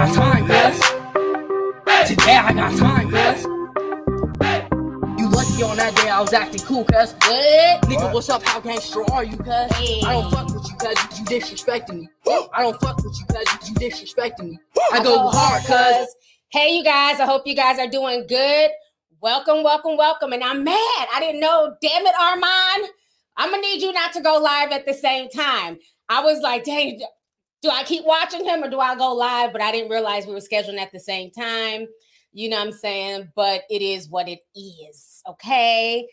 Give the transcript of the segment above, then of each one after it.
got time, cuz. Today I got time, cuz. You lucky on that day I was acting cool, cuz. What? Nigga, what's up? How gangster are you, cuz? Hey. I don't fuck with you, cuz. You disrespecting me. I don't fuck with you, cuz. You disrespecting me. I go hard, cuz. Hey, you guys. I hope you guys are doing good. Welcome, welcome, welcome. And I'm mad. I didn't know. Damn it, Armand. I'm gonna need you not to go live at the same time. I was like, dang, do I keep watching him or do I go live? But I didn't realize we were scheduling at the same time. You know what I'm saying? But it is what it is. Okay.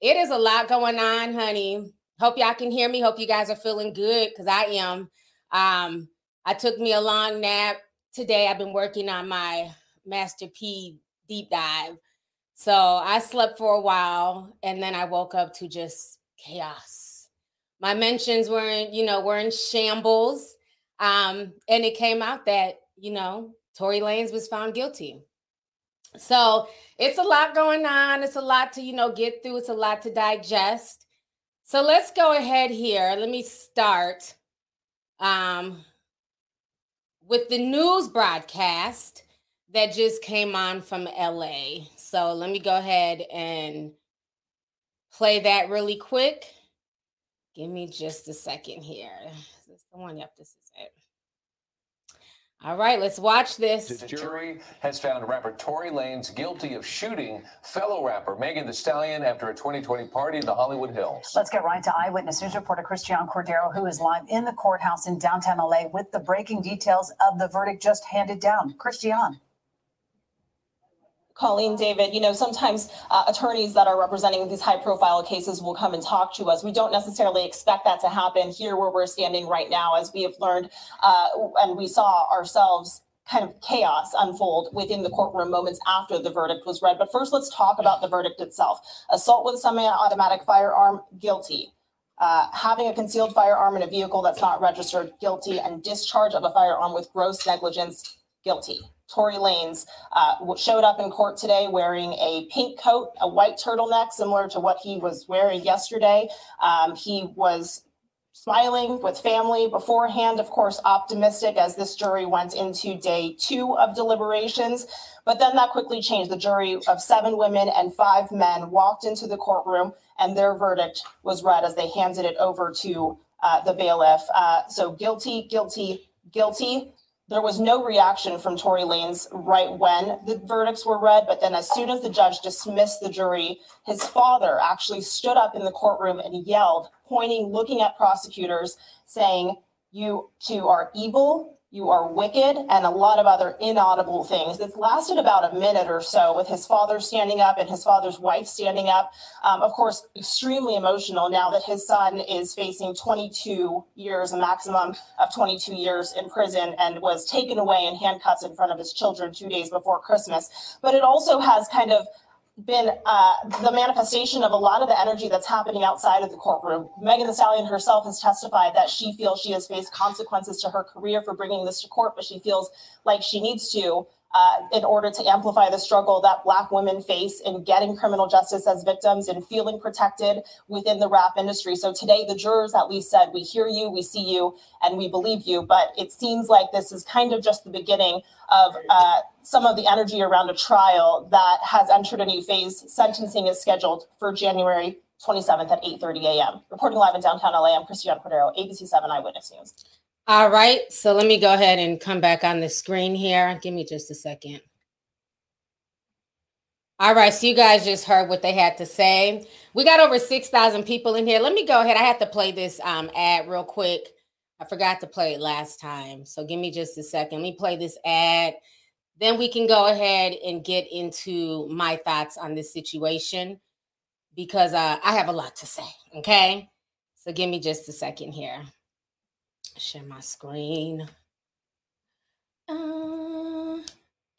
It is a lot going on, honey. Hope y'all can hear me. Hope you guys are feeling good because I am. Um, I took me a long nap today. I've been working on my Master P deep dive. So I slept for a while and then I woke up to just chaos. My mentions were in, you know, were in shambles. Um, and it came out that, you know, Tory Lanez was found guilty. So it's a lot going on. It's a lot to, you know, get through. It's a lot to digest. So let's go ahead here. Let me start um, with the news broadcast that just came on from LA. So let me go ahead and play that really quick. Give me just a second here. Is this the one? Yep, this is. All right, let's watch this. The jury has found rapper Tory Lanez guilty of shooting fellow rapper Megan Thee Stallion after a 2020 party in the Hollywood Hills. Let's get right to Eyewitness News reporter Christian Cordero, who is live in the courthouse in downtown LA with the breaking details of the verdict just handed down. Christian. Colleen, David, you know, sometimes uh, attorneys that are representing these high profile cases will come and talk to us. We don't necessarily expect that to happen here where we're standing right now, as we have learned uh, and we saw ourselves kind of chaos unfold within the courtroom moments after the verdict was read. But first, let's talk about the verdict itself. Assault with a semi automatic firearm, guilty. Uh, having a concealed firearm in a vehicle that's not registered, guilty. And discharge of a firearm with gross negligence, guilty. Tory Lanez uh, showed up in court today wearing a pink coat, a white turtleneck, similar to what he was wearing yesterday. Um, he was smiling with family beforehand, of course, optimistic as this jury went into day two of deliberations. But then that quickly changed. The jury of seven women and five men walked into the courtroom, and their verdict was read as they handed it over to uh, the bailiff. Uh, so guilty, guilty, guilty. There was no reaction from Tory Lanez right when the verdicts were read, but then as soon as the judge dismissed the jury, his father actually stood up in the courtroom and yelled, pointing, looking at prosecutors, saying, You two are evil, you are wicked, and a lot of other inaudible things. It lasted about a minute or so with his father standing up and his father's wife standing up. Um, of course, extremely emotional now that his son is facing 22 years, a maximum of 22 years in prison, and was taken away in handcuffs in front of his children two days before Christmas. But it also has kind of been uh, the manifestation of a lot of the energy that's happening outside of the courtroom. Megan Thee Stallion herself has testified that she feels she has faced consequences to her career for bringing this to court, but she feels like she needs to uh, in order to amplify the struggle that Black women face in getting criminal justice as victims and feeling protected within the rap industry. So today, the jurors at least said, We hear you, we see you, and we believe you. But it seems like this is kind of just the beginning of uh, some of the energy around a trial that has entered a new phase. Sentencing is scheduled for January 27th at 8:30 a.m. Reporting live in downtown LA, I'm Christiane Cordero, ABC 7 Eyewitness News. All right, so let me go ahead and come back on the screen here. Give me just a second. All right, so you guys just heard what they had to say. We got over 6,000 people in here. Let me go ahead. I have to play this um, ad real quick. I forgot to play it last time. So give me just a second. Let me play this ad. Then we can go ahead and get into my thoughts on this situation because uh, I have a lot to say. Okay. So give me just a second here share my screen. Uh,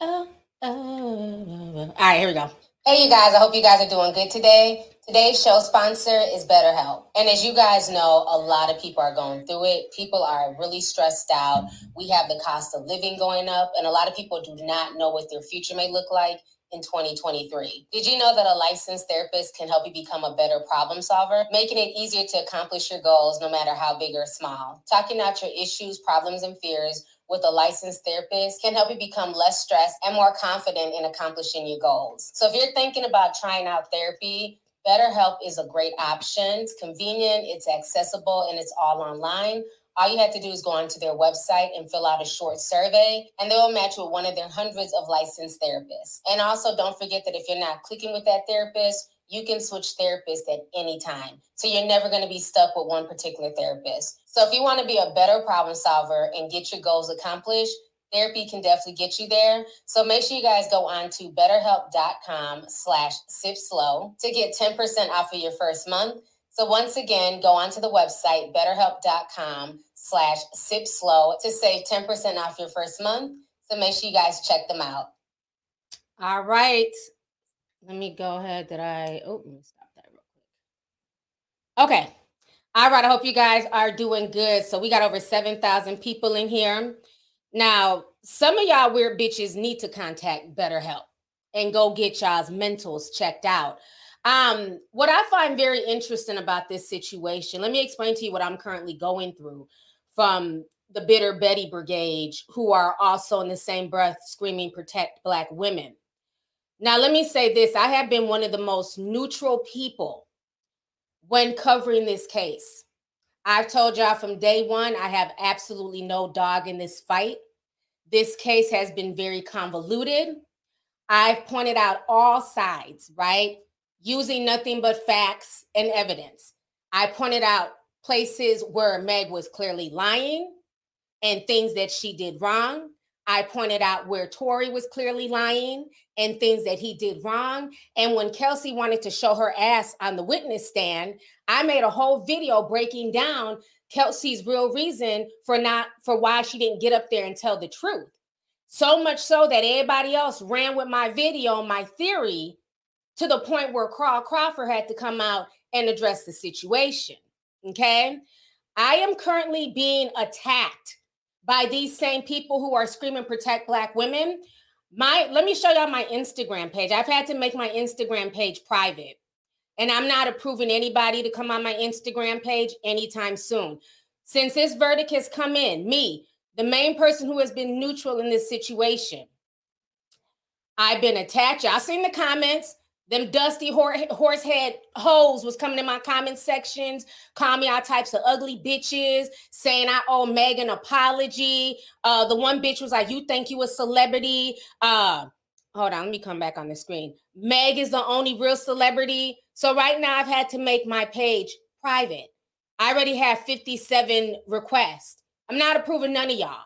uh, uh, All right, here we go. Hey, you guys, I hope you guys are doing good today. Today's show sponsor is BetterHelp. And as you guys know, a lot of people are going through it. People are really stressed out. We have the cost of living going up, and a lot of people do not know what their future may look like in 2023. Did you know that a licensed therapist can help you become a better problem solver, making it easier to accomplish your goals no matter how big or small? Talking out your issues, problems, and fears with a licensed therapist can help you become less stressed and more confident in accomplishing your goals. So if you're thinking about trying out therapy, BetterHelp is a great option. It's convenient, it's accessible, and it's all online. All you have to do is go onto their website and fill out a short survey, and they will match you with one of their hundreds of licensed therapists. And also, don't forget that if you're not clicking with that therapist, you can switch therapists at any time. So you're never going to be stuck with one particular therapist. So if you want to be a better problem solver and get your goals accomplished, therapy can definitely get you there. So make sure you guys go on to betterhelp.com slash sip slow to get 10% off of your first month. So once again, go onto the website, betterhelp.com slash sip slow to save 10% off your first month. So make sure you guys check them out. All right. Let me go ahead. Did I? Oh, let me stop that real quick. Okay. All right. I hope you guys are doing good. So we got over 7,000 people in here. Now, some of y'all weird bitches need to contact BetterHelp and go get y'all's mentals checked out. Um, what I find very interesting about this situation, let me explain to you what I'm currently going through from the bitter Betty Brigade, who are also in the same breath screaming, protect Black women. Now, let me say this I have been one of the most neutral people when covering this case. I've told y'all from day one, I have absolutely no dog in this fight. This case has been very convoluted. I've pointed out all sides, right? Using nothing but facts and evidence. I pointed out places where Meg was clearly lying and things that she did wrong. I pointed out where Tory was clearly lying and things that he did wrong. And when Kelsey wanted to show her ass on the witness stand, I made a whole video breaking down Kelsey's real reason for not for why she didn't get up there and tell the truth. So much so that everybody else ran with my video, my theory, to the point where Carl Crawford had to come out and address the situation. Okay. I am currently being attacked by these same people who are screaming protect black women. My let me show y'all my Instagram page. I've had to make my Instagram page private. And I'm not approving anybody to come on my Instagram page anytime soon. Since this verdict has come in, me, the main person who has been neutral in this situation, I've been attacked. Y'all seen the comments. Them dusty horse head hoes was coming in my comment sections, calling me all types of ugly bitches, saying I owe Meg an apology. Uh, the one bitch was like, "You think you a celebrity?" Uh, hold on, let me come back on the screen. Meg is the only real celebrity. So right now, I've had to make my page private. I already have 57 requests. I'm not approving none of y'all.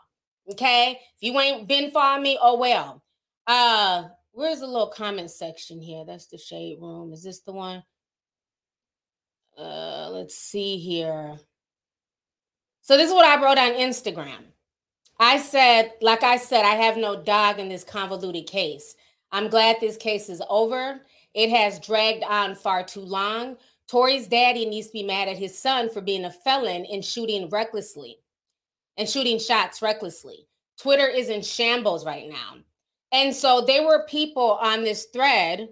Okay, if you ain't been following me, oh well. Uh, Where's the little comment section here? That's the shade room. Is this the one? Uh, let's see here. So this is what I wrote on Instagram. I said, like I said, I have no dog in this convoluted case. I'm glad this case is over. It has dragged on far too long. Tory's daddy needs to be mad at his son for being a felon and shooting recklessly and shooting shots recklessly. Twitter is in shambles right now. And so there were people on this thread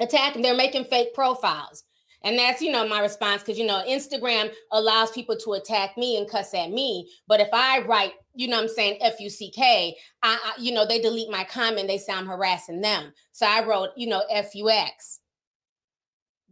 attacking, they're making fake profiles. And that's, you know, my response because, you know, Instagram allows people to attack me and cuss at me. But if I write, you know I'm saying, F U C K, I, I, you know, they delete my comment, they say I'm harassing them. So I wrote, you know, F U X.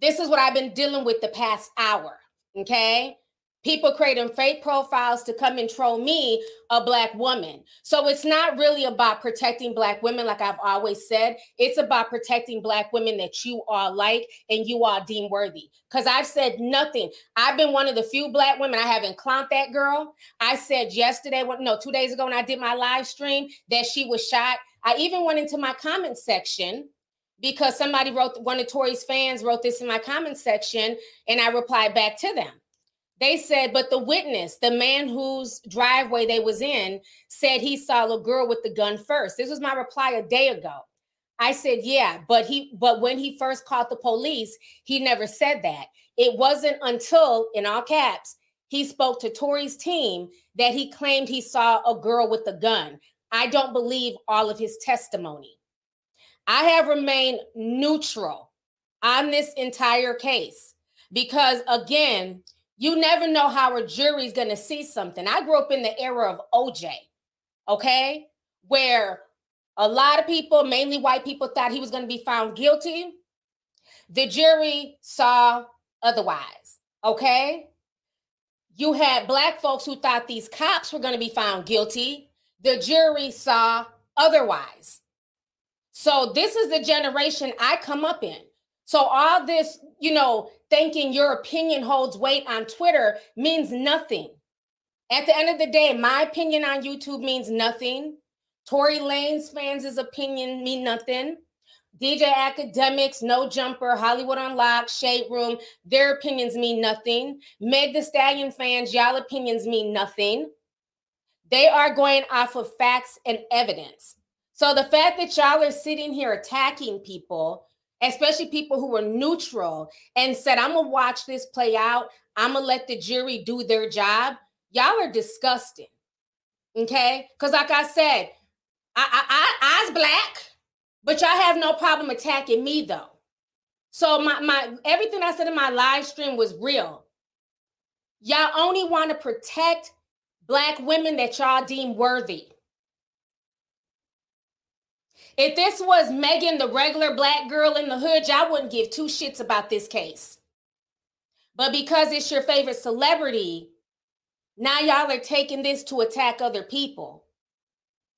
This is what I've been dealing with the past hour. Okay people creating fake profiles to come and troll me a black woman. So it's not really about protecting black women like i've always said. It's about protecting black women that you are like and you are deemed worthy. Because i've said nothing. I've been one of the few black women i haven't clowned that girl. I said yesterday no two days ago when i did my live stream that she was shot. I even went into my comment section because somebody wrote one of Tory's fans wrote this in my comment section and I replied back to them. They said, but the witness, the man whose driveway they was in, said he saw a girl with the gun first. This was my reply a day ago. I said, yeah, but he but when he first called the police, he never said that. It wasn't until, in all caps, he spoke to Tory's team that he claimed he saw a girl with a gun. I don't believe all of his testimony. I have remained neutral on this entire case because, again, you never know how a jury's going to see something. I grew up in the era of OJ. okay, where a lot of people, mainly white people, thought he was going to be found guilty. The jury saw otherwise, okay? You had black folks who thought these cops were going to be found guilty. The jury saw otherwise. So this is the generation I come up in. So all this, you know, thinking your opinion holds weight on Twitter means nothing. At the end of the day, my opinion on YouTube means nothing. Tory Lanez fans' opinion mean nothing. DJ Akademiks, No Jumper, Hollywood Unlocked, Shade Room, their opinions mean nothing. Meg Thee Stallion fans, y'all opinions mean nothing. They are going off of facts and evidence. So the fact that y'all are sitting here attacking people, especially people who were neutral and said, I'm gonna watch this play out, I'm gonna let the jury do their job, y'all are disgusting. Okay? Because like I said, I, I, I I's black. But y'all have no problem attacking me though. So my my everything I said in my live stream was real. Y'all only want to protect black women that y'all deem worthy. If this was Megan, the regular black girl in the hood, y'all wouldn't give two shits about this case. But because it's your favorite celebrity, now y'all are taking this to attack other people.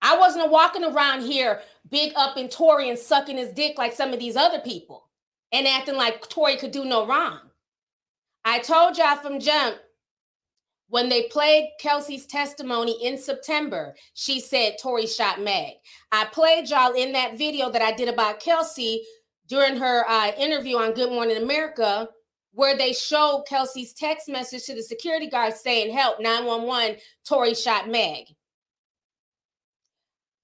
I wasn't walking around here big up in Tory and sucking his dick like some of these other people and acting like Tory could do no wrong. I told y'all from jump when they played Kelsey's testimony in September, she said Tory shot Meg. I played y'all in that video that I did about Kelsey during her uh, interview on Good Morning America, where they showed Kelsey's text message to the security guard saying, Help 911, Tory shot Meg.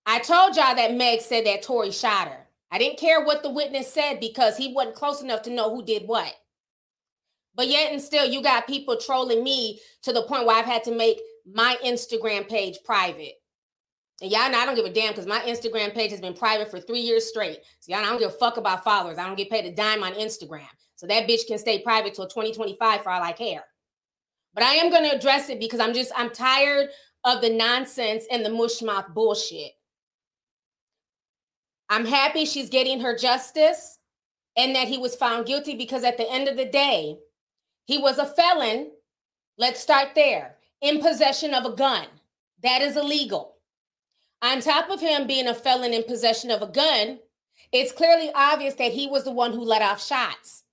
I told y'all that Meg said that Tory shot her. I didn't care what the witness said because he wasn't close enough to know who did what. But yet and still, you got people trolling me to the point where I've had to make my Instagram page private. And y'all know I don't give a damn because my Instagram page has been private for three years straight. So y'all know I don't give a fuck about followers. I don't get paid a dime on Instagram. So that bitch can stay private till 2025 for all I care. But I am going to address it because I'm just, I'm tired of the nonsense and the mushmouth bullshit. I'm happy she's getting her justice and that he was found guilty because at the end of the day, he was a felon. Let's start there. In possession of a gun. That is illegal. On top of him being a felon in possession of a gun, it's clearly obvious that he was the one who let off shots.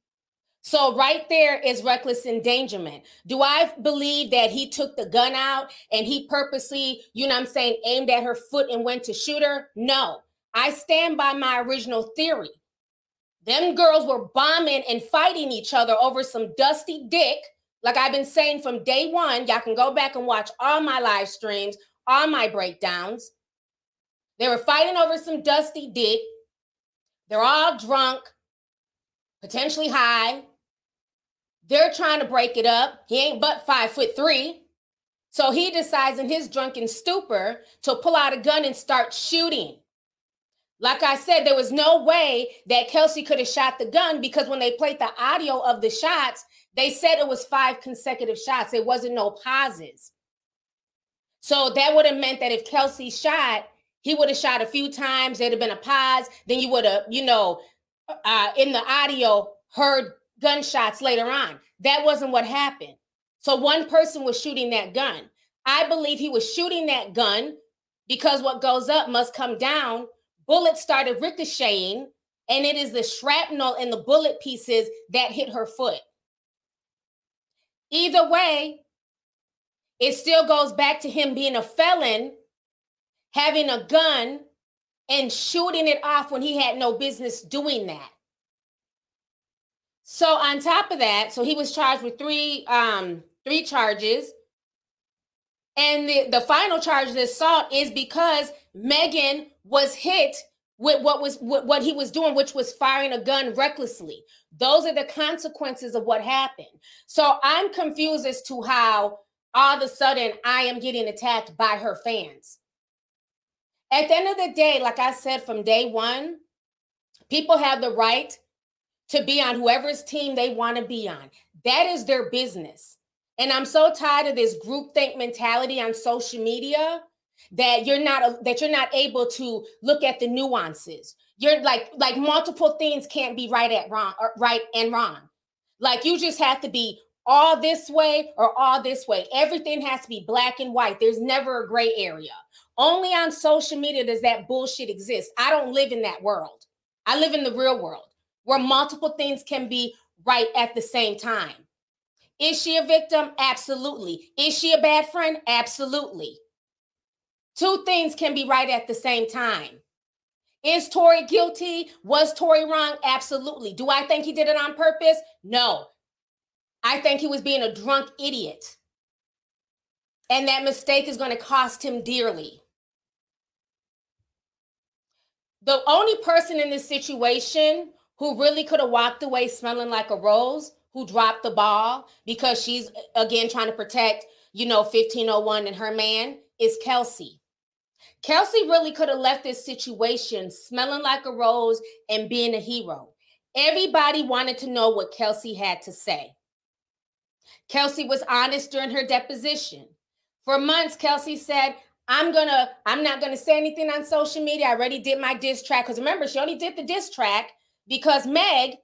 So, right there is reckless endangerment. Do I believe that he took the gun out and he purposely, you know I'm saying, aimed at her foot and went to shoot her? No. I stand by my original theory. Them girls were bombing and fighting each other over some dusty dick. Like I've been saying from day one, y'all can go back and watch all my live streams, all my breakdowns. They were fighting over some dusty dick. They're all drunk, potentially high. They're trying to break it up. He ain't but five foot three. So he decides in his drunken stupor to pull out a gun and start shooting. Like I said, there was no way that Kelsey could have shot the gun because when they played the audio of the shots, they said it was five consecutive shots. It wasn't no pauses. So that would have meant that if Kelsey shot, he would have shot a few times. There'd have been a pause. Then you would have, you know, uh, in the audio heard gunshots later on. That wasn't what happened. So one person was shooting that gun. I believe he was shooting that gun because what goes up must come down bullets started ricocheting, and it is the shrapnel and the bullet pieces that hit her foot. Either way, it still goes back to him being a felon, having a gun, and shooting it off when he had no business doing that. So on top of that, so he was charged with three um three charges. And the, the final charge of assault is because Megan was hit with what was what he was doing, which was firing a gun recklessly. Those are the consequences of what happened. So I'm confused as to how all of a sudden I am getting attacked by her fans. At the end of the day, like I said from day one, people have the right to be on whoever's team they want to be on. That is their business. And I'm so tired of this groupthink mentality on social media that you're not that you're not able to look at the nuances. You're like like multiple things can't be right at wrong or right and wrong. Like you just have to be all this way or all this way. Everything has to be black and white. There's never a gray area. Only on social media does that bullshit exist. I don't live in that world. I live in the real world where multiple things can be right at the same time is she a victim absolutely is she a bad friend absolutely Two things can be right at the same time. Is Tory guilty? Was Tory wrong? Absolutely. Do I think he did it on purpose? No. I think he was being a drunk idiot. And that mistake is going to cost him dearly. The only person in this situation who really could have walked away smelling like a rose, who dropped the ball because she's uh, again trying to protect, you know, 1501 and her man, is Kelsey. Kelsey really could have left this situation smelling like a rose and being a hero. Everybody wanted to know what Kelsey had to say. Kelsey was honest during her deposition. For months, Kelsey said, I'm gonna, I'm not gonna say anything on social media. I already did my diss track. Because remember, she only did the diss track because Meg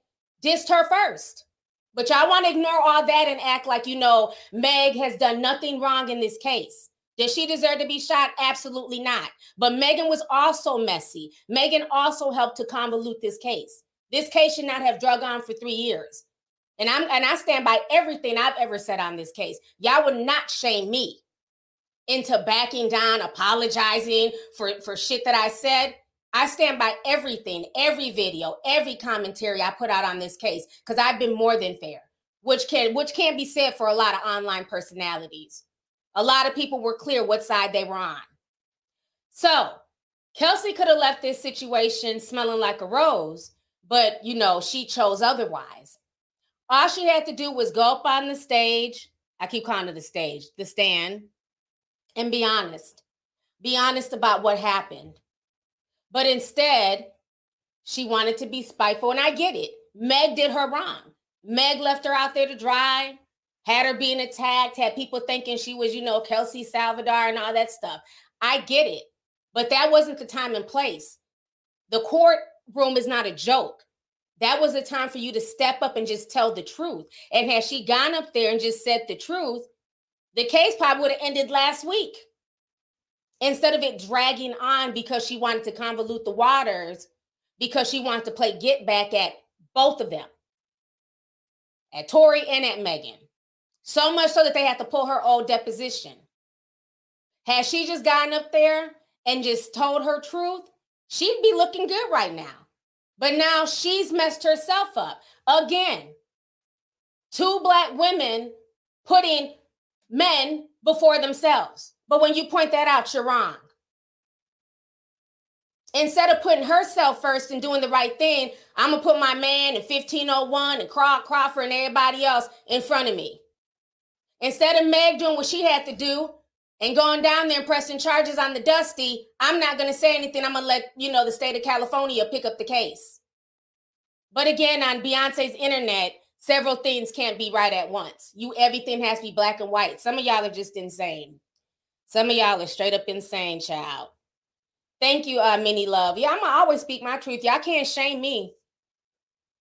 dissed her first. But y'all want to ignore all that and act like you know Meg has done nothing wrong in this case. Does she deserve to be shot? Absolutely not. But Megan was also messy. Megan also helped to convolute this case. This case should not have drug on for three years. And I'm and I stand by everything I've ever said on this case. Y'all would not shame me into backing down, apologizing for, for shit that I said. I stand by everything, every video, every commentary I put out on this case, because I've been more than fair, which can which can't be said for a lot of online personalities. A lot of people were clear what side they were on. So Kelsey could have left this situation smelling like a rose, but you know, she chose otherwise. All she had to do was go up on the stage. I keep calling it the stage, the stand, and be honest. Be honest about what happened. But instead, she wanted to be spiteful. And I get it. Meg did her wrong. Meg left her out there to dry had her being attacked, had people thinking she was, you know, Kelsey Salvador and all that stuff. I get it, but that wasn't the time and place. The courtroom is not a joke. That was the time for you to step up and just tell the truth. And had she gone up there and just said the truth, the case probably would have ended last week. Instead of it dragging on because she wanted to convolute the waters, because she wanted to play get back at both of them, at Tory and at Megan. So much so that they had to pull her old deposition. Had she just gotten up there and just told her truth, she'd be looking good right now. But now she's messed herself up. Again, two black women putting men before themselves. But when you point that out, you're wrong. Instead of putting herself first and doing the right thing, I'm gonna put my man oh and 1501 and Crawford and everybody else in front of me. Instead of Meg doing what she had to do and going down there and pressing charges on the Dusty, I'm not to say anything. I'm to let, you know, the state of California pick up the case. But again, on Beyonce's internet, several things can't be right at once. You everything has to be black and white. Some of y'all are just insane. Some of y'all are straight up insane, child. Thank you, uh, Minnie Love. Yeah, I'm gonna always speak my truth. Y'all can't shame me.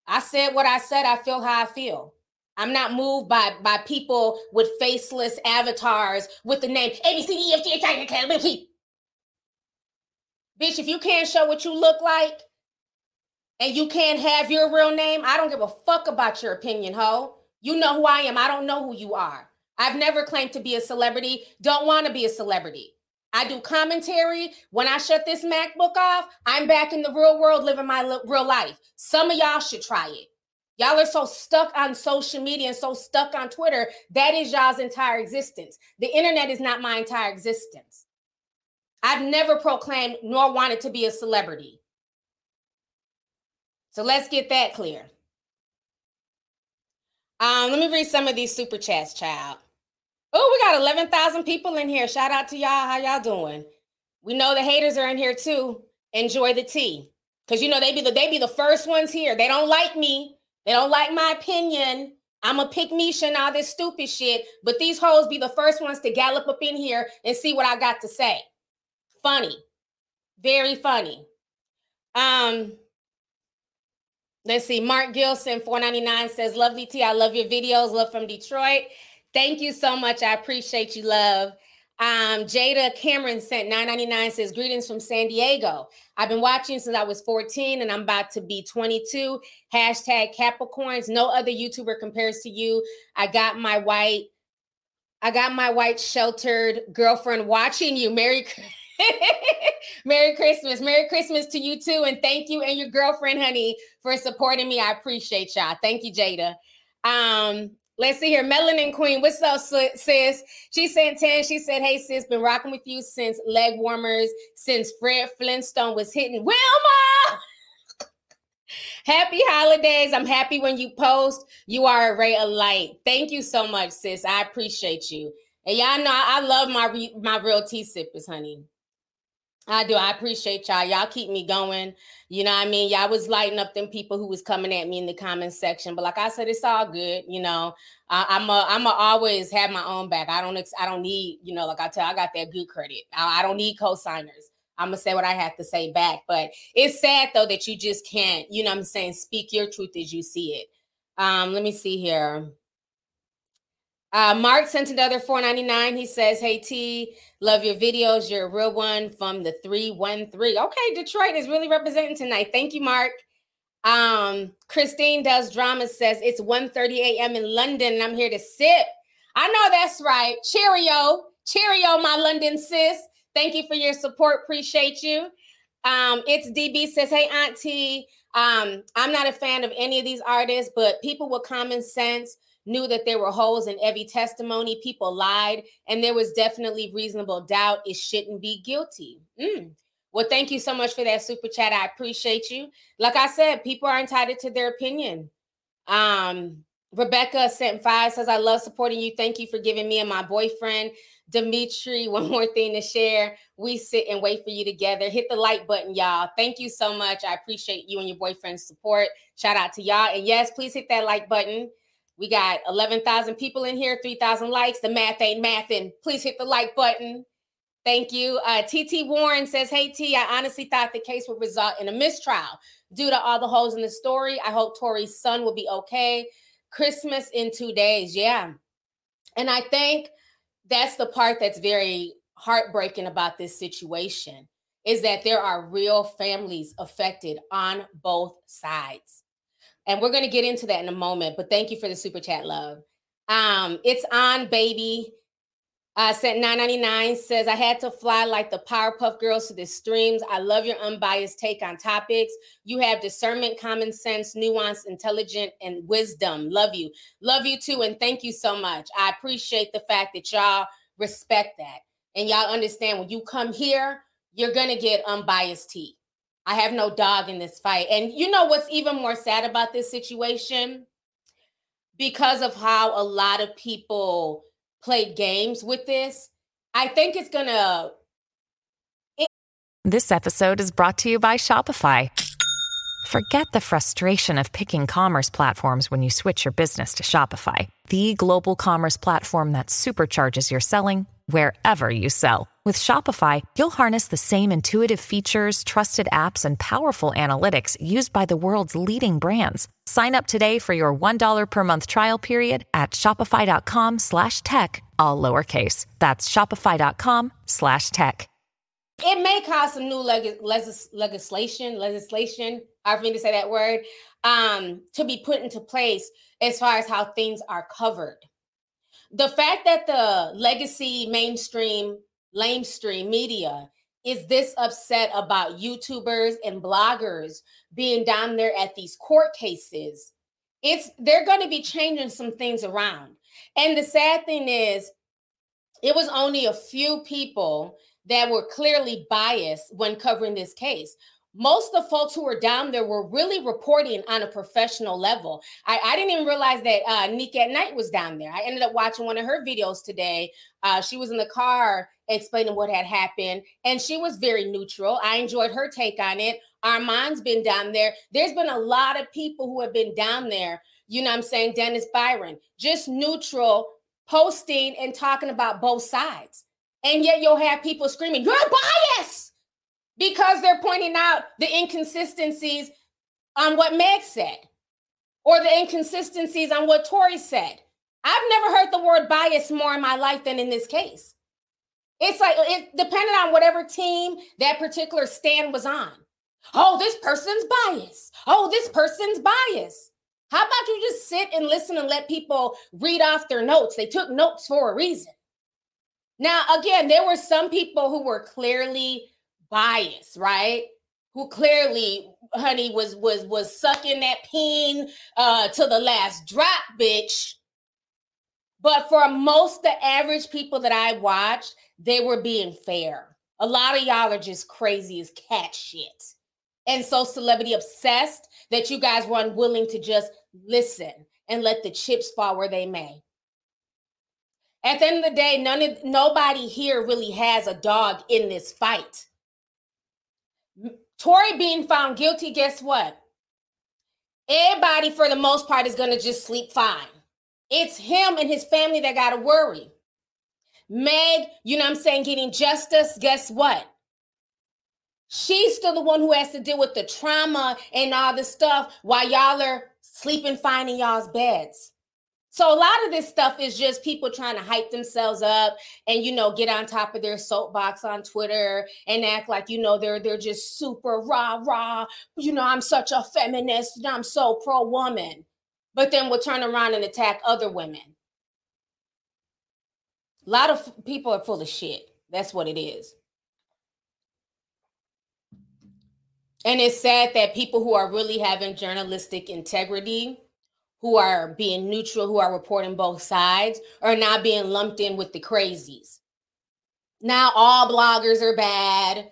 I said what I said. I feel how I feel. I'm not moved by by people with faceless avatars with the name A B C D F G H I K L M N O P. Bitch, if you can't show what you look like and you can't have your real name, I don't give a fuck about your opinion, ho. You know who I am. I don't know who you are. I've never claimed to be a celebrity. Don't want to be a celebrity. I do commentary. When I shut this MacBook off, I'm back in the real world living my real life. Some of y'all should try it. Y'all are so stuck on social media and so stuck on Twitter. That is y'all's entire existence. The internet is not my entire existence. I've never proclaimed nor wanted to be a celebrity. So let's get that clear. Um, let me read some of these super chats, child. Oh, we got 11,000 people in here. Shout out to y'all. How y'all doing? We know the haters are in here too. Enjoy the tea. Cause you know they be the they be the first ones here. They don't like me. They don't like my opinion. I'm a pick Misha and all this stupid shit. But these hoes be the first ones to gallop up in here and see what I got to say. funny. Very funny. Um, let's see. Mark Gilson, 499 says, Lovely I love your videos. Love from Detroit. Thank you so much. I appreciate you, love. Um, Jada Cameron sent 999 says, Greetings from San Diego. I've been watching since I was 14 and I'm about to be 22. Hashtag Capricorns. No other YouTuber compares to you. I got my white, I got my white sheltered girlfriend watching you. Merry Merry Christmas. Merry Christmas to you too. And thank you and your girlfriend, honey, for supporting me. I appreciate y'all. Thank you, Jada. Um, Let's see here. Melanin Queen, what's up, sis? She sent 10. She said, Hey, sis, been rocking with you since leg warmers, since Fred Flintstone was hitting Wilma. happy holidays. I'm happy when you post. You are a ray of light. Thank you so much, sis. I appreciate you. And y'all know I love my re- my real tea sippers, honey. I do. I appreciate y'all. Y'all keep me going. You know I mean? Y'all was lighting up them people who was coming at me in the comment section. But like I said, it's all good. You know, I, I'm a I'm a always have my own back. I don't I don't need, you know, like I tell I got that good credit. I, I don't need co-signers. I'm gonna say what I have to say back. But it's sad though that you just can't, you know I'm saying, speak your truth as you see it. Um, let me see here. Uh, Mark sent another 499. He says, Hey T, love your videos. You're a real one from the 313. Okay, Detroit is really representing tonight. Thank you, Mark. Um, Christine does drama says it's 1 30 a.m. in London, and I'm here to sip. I know that's right. Cheerio, cheerio, my London sis. Thank you for your support. Appreciate you. Um, it's DB says, Hey, Auntie. Um, I'm not a fan of any of these artists, but people with common sense knew that there were holes in every testimony. People lied, and there was definitely reasonable doubt it shouldn't be guilty. Mm. Well, thank you so much for that super chat. I appreciate you. Like I said, people are entitled to their opinion. Um, Rebecca sent five says, I love supporting you. Thank you for giving me and my boyfriend, Dimitri, one more thing to share. We sit and wait for you together. Hit the like button, y'all. Thank you so much. I appreciate you and your boyfriend's support. Shout out to y'all. And yes, please hit that like button. We got 11,000 people in here, 3,000 likes. The math ain't mathing. Please hit the like button. Thank you. Uh, TT Warren says, Hey T, I honestly thought the case would result in a mistrial due to all the holes in the story. I hope Tory's son will be okay. Christmas in two days. Yeah. And I think that's the part that's very heartbreaking about this situation is that there are real families affected on both sides. And we're going to get into that in a moment, but thank you for the super chat, love. Um, it's on, baby. Uh, sent 999 says, I had to fly like the Powerpuff Girls to the streams. I love your unbiased take on topics. You have discernment, common sense, nuance, intelligent, and wisdom. Love you. Love you too. And thank you so much. I appreciate the fact that y'all respect that. And y'all understand when you come here, you're going to get unbiased tea. I have no dog in this fight. And you know what's even more sad about this situation? Because of how a lot of people played games with this, I think it's going to. It- this episode is brought to you by Shopify. Forget the frustration of picking commerce platforms when you switch your business to Shopify, the global commerce platform that supercharges your selling wherever you sell. With Shopify, you'll harness the same intuitive features, trusted apps, and powerful analytics used by the world's leading brands. Sign up today for your $1 per month trial period at shopify.com slash tech, all lowercase. That's shopify.com slash tech. It may cause some new leg- legis- legislation, legislation, I mean to say that word, um, to be put into place as far as how things are covered the fact that the legacy mainstream lamestream media is this upset about YouTubers and bloggers being down there at these court cases, it's they're going to be changing some things around. And the sad thing is, it was only a few people that were clearly biased when covering this case most of the folks who were down there were really reporting on a professional level. I, I didn't even realize that uh, Nick at Night was down there. I ended up watching one of her videos today. Uh, she was in the car explaining what had happened, and she was very neutral. I enjoyed her take on it. Armand's been down there. There's been a lot of people who have been down there. You know I'm saying? Dennis Byron, just neutral, posting and talking about both sides. And yet you'll have people screaming, You're biased because they're pointing out the inconsistencies on what Meg said or the inconsistencies on what Tory said. I've never heard the word bias more in my life than in this case. It's like it depended on whatever team that particular stand was on. Oh, this person's biased. Oh, this person's biased. How about you just sit and listen and let people read off their notes? They took notes for a reason. Now, again, there were some people who were clearly biased, right? Who clearly, honey, was was was sucking that peen uh to the last drop, bitch. But for most the average people that I watched, they were being fair. A lot of y'all are just crazy as cat shit. And so celebrity obsessed that you guys were unwilling to just listen and let the chips fall where they may. At the end of the day, none of nobody here really has a dog in this fight. Tory being found guilty, guess what? Everybody, for the most part, is going to just sleep fine. It's him and his family that got to worry. Meg, you know what I'm saying, getting justice, guess what? She's still the one who has to deal with the trauma and all the stuff while y'all are sleeping fine in y'all's beds. So a lot of this stuff is just people trying to hype themselves up and you know get on top of their soapbox on Twitter and act like you know they're they're just super rah rah. You know I'm such a feminist and I'm so pro woman, but then we'll turn around and attack other women. A lot of people are full of shit. That's what it is. And it's sad that people who are really having journalistic integrity, who are being neutral, who are reporting both sides, are not being lumped in with the crazies. Now all bloggers are bad.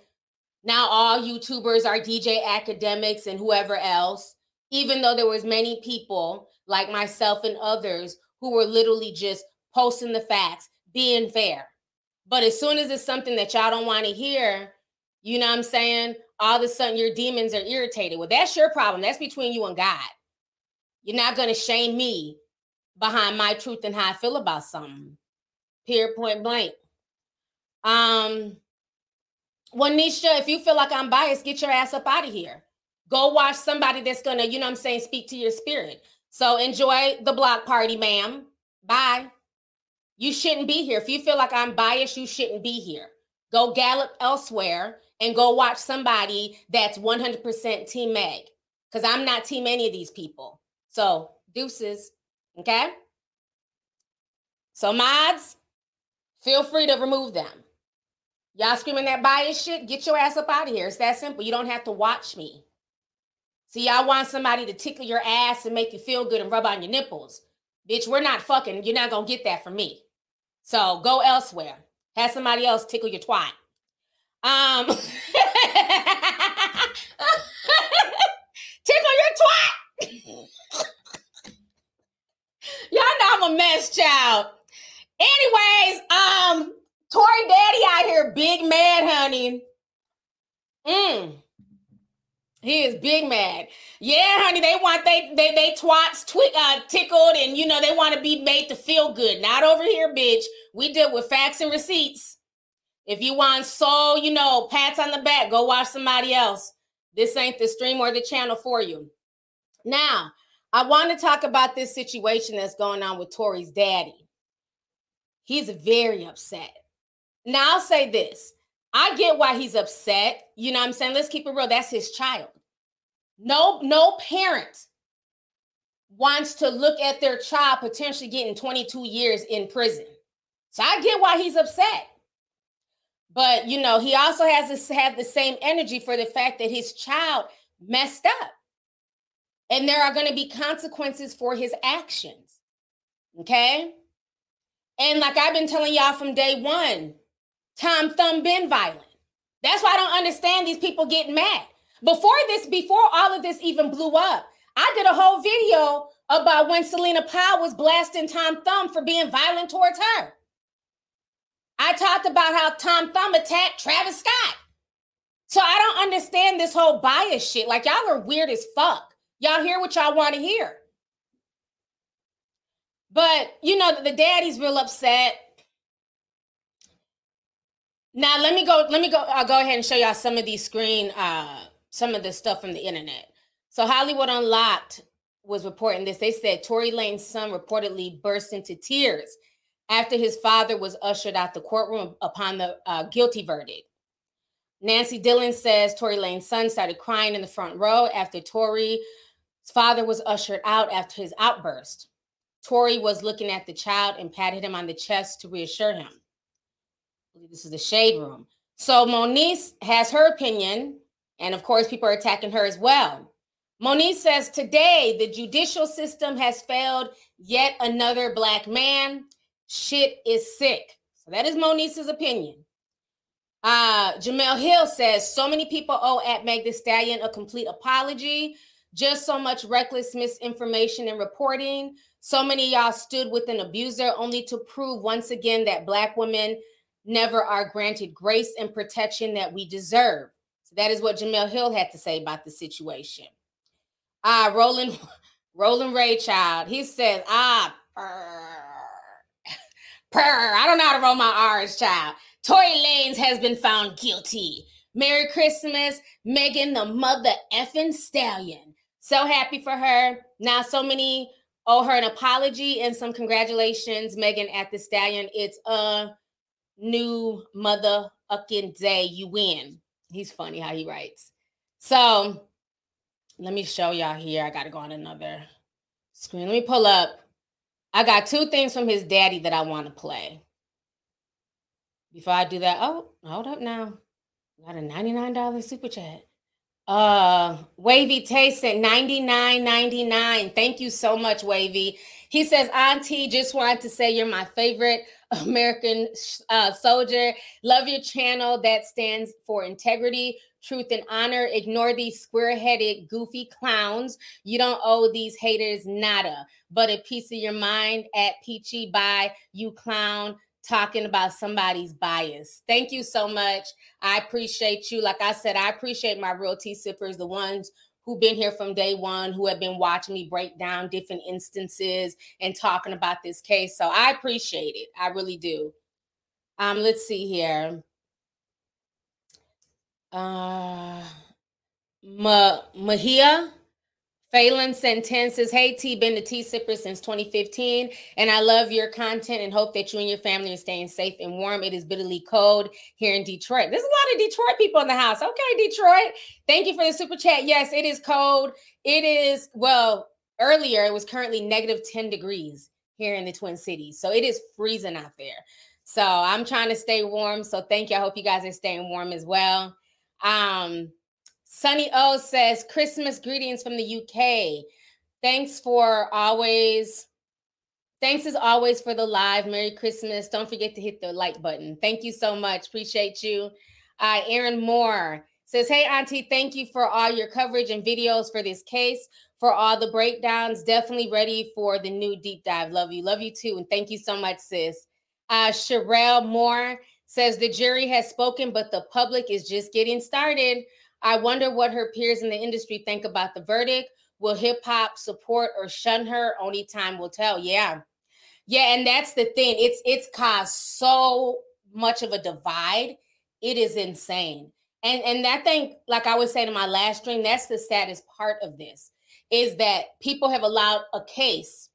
Now all YouTubers are DJ Akademiks and whoever else, even though there was many people like myself and others who were literally just posting the facts, being fair. But as soon as it's something that y'all don't want to hear, you know what I'm saying? all of a sudden your demons are irritated. Well, that's your problem. That's between you and God. You're not going to shame me behind my truth and how I feel about something. Period, point blank. Um, well, Nisha, if you feel like I'm biased, get your ass up out of here. Go watch somebody that's gonna, you know I'm saying, speak to your spirit. So enjoy the block party, ma'am. Bye. You shouldn't be here. If you feel like I'm biased, you shouldn't be here. Go gallop elsewhere and go watch somebody that's 100% Team Meg because I'm not Team any of these people. So, deuces. Okay. So, mods, feel free to remove them. Y'all screaming that bias shit, get your ass up out of here. It's that simple. You don't have to watch me. See, y'all want somebody to tickle your ass and make you feel good and rub on your nipples. Bitch, we're not fucking. You're not going to get that from me. So go elsewhere. Have somebody else tickle your twat. Um, tickle your twat. Y'all know I'm a mess, child. Anyways, um, Tory Daddy out here, big mad, honey. Mm. He is big mad. Yeah, honey, they want they they they twats uh, tickled, and you know they want to be made to feel good. Not over here, bitch. We deal with facts and receipts. If you want so, you know, pats on the back, go watch somebody else. This ain't the stream or the channel for you. Now, I want to talk about this situation that's going on with Tory's daddy. He's very upset. Now, I'll say this. I get why he's upset. You know what I'm saying? Let's keep it real. That's his child. No, no parent wants to look at their child potentially getting 22 years in prison. So I get why he's upset. But you know, he also has to have the same energy for the fact that his child messed up. And there are going to be consequences for his actions. Okay? And like I've been telling y'all from day one, Tom Thumb been violent. That's why I don't understand these people getting mad. Before this, before all of this even blew up, I did a whole video about when Celina Powell was blasting Tom Thumb for being violent towards her. I talked about how Tom Thumb attacked Travis Scott. So I don't understand this whole bias shit. Like y'all are weird as fuck. Y'all hear what y'all want to hear. But you know, the daddy's real upset. Now let me go. Let me go. I'll go ahead and show y'all some of these screen, uh, some of the stuff from the internet. So Hollywood Unlocked was reporting this. They said Tory Lane's son reportedly burst into tears after his father was ushered out the courtroom upon the uh, guilty verdict. Nancy Dillon says Tory Lane's son started crying in the front row after Tory's father was ushered out after his outburst. Tory was looking at the child and patted him on the chest to reassure him. This is the shade room. So Moniece has her opinion, and of course, people are attacking her as well. Moniece says today the judicial system has failed yet another black man. Shit is sick. So that is Moniece's opinion. Uh, Jemele Hill says so many people owe at Meg Thee Stallion a complete apology. Just so much reckless misinformation and reporting. So many y'all stood with an abuser only to prove once again that black women never are granted grace and protection that we deserve. So that is what Jemele Hill had to say about the situation. Ah, Roland, Roland Ray Child. He says, ah, purr, purr. I don't know how to roll my R's, child. Tory Lanez has been found guilty. Merry Christmas, Megan the mother effing stallion. So happy for her. Now, so many owe her an apology and some congratulations, Megan at the stallion. It's a new mother fucking day. You win. He's funny how he writes. So let me show y'all here. I got to go on another screen. Let me pull up. I got two things from his daddy that I want to play. Before I do that, oh, hold up now. Got a $99 super chat. Uh Wavy Taste at 99.99. Thank you so much, Wavy. He says, Auntie, just wanted to say you're my favorite American uh, soldier. Love your channel that stands for integrity, truth, and honor. Ignore these square headed, goofy clowns. You don't owe these haters nada, but a piece of your mind at Peachy by you clown talking about somebody's bias. Thank you so much. I appreciate you. Like I said, I appreciate my real tea sippers, the ones who've been here from day one, who have been watching me break down different instances and talking about this case. So I appreciate it. I really do. Um, let's see here. Uh Ma- Mahia Phelan sentences, Hey T, been the tea sipper since 2015, and I love your content and hope that you and your family are staying safe and warm. It is bitterly cold here in Detroit. There's a lot of Detroit people in the house. Okay, Detroit. Thank you for the super chat. Yes, it is cold. It is, well, earlier it was currently negative 10 degrees here in the Twin Cities. So it is freezing out there. So I'm trying to stay warm. So thank you. I hope you guys are staying warm as well. Um, Sunny O says, Christmas greetings from the UK. Thanks for always, thanks as always for the live. Merry Christmas. Don't forget to hit the like button. Thank you so much. Appreciate you. Uh, Aaron Moore says, Hey, Auntie, thank you for all your coverage and videos for this case, for all the breakdowns. Definitely ready for the new deep dive. Love you. Love you too. And thank you so much, sis. Uh, Sherelle Moore says, The jury has spoken, but the public is just getting started. I wonder what her peers in the industry think about the verdict. Will hip hop support or shun her? Only time will tell. Yeah. Yeah, and that's the thing. It's it's caused so much of a divide. It is insane. And and that thing, like I was saying in my last stream, that's the saddest part of this is that people have allowed a case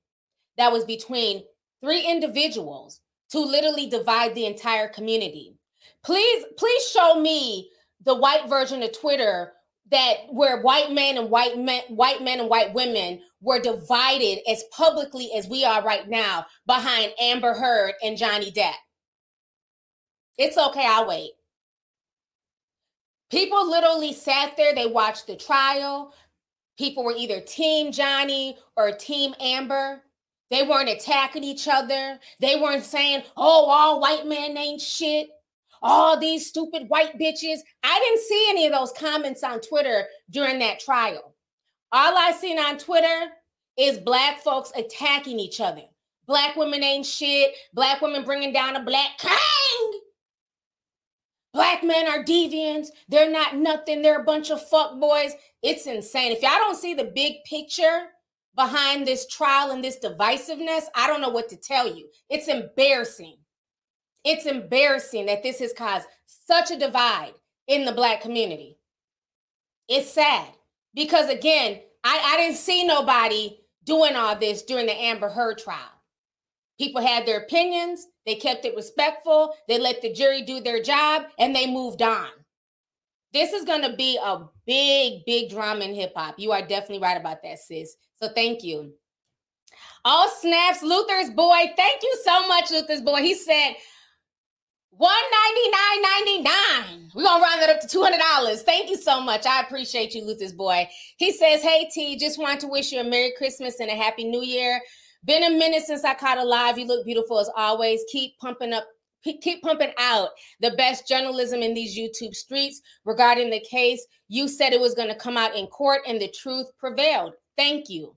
that was between three individuals to literally divide the entire community. Please, please show me the white version of Twitter that where white men and white men, white men and white women were divided as publicly as we are right now behind Amber Heard and Johnny Depp. It's okay, I'll wait. People literally sat there, they watched the trial. People were either team Johnny or team Amber. They weren't attacking each other. They weren't saying, oh, all white men ain't shit all these stupid white bitches. I didn't see any of those comments on Twitter during that trial. All I seen on Twitter is black folks attacking each other. Black women ain't shit. Black women bringing down a black king. Black men are deviants. They're not nothing. They're a bunch of fuck boys. It's insane. If y'all don't see the big picture behind this trial and this divisiveness, I don't know what to tell you. It's embarrassing. It's embarrassing that this has caused such a divide in the black community. It's sad because again, I, I didn't see nobody doing all this during the Amber Heard trial. People had their opinions, they kept it respectful, they let the jury do their job, and they moved on. This is going to be a big, big drama in hip hop. You are definitely right about that, sis. So thank you. All snaps, Luther's boy. Thank you so much, Luther's boy. He said, $199.99. We're gonna round that up to $200. Thank you so much. I appreciate you, Luther's boy. He says, Hey T, just want to wish you a Merry Christmas and a Happy New Year. Been a minute since I caught a live. You look beautiful as always. Keep pumping up, keep pumping out the best journalism in these YouTube streets regarding the case. You said it was gonna come out in court and the truth prevailed. Thank you.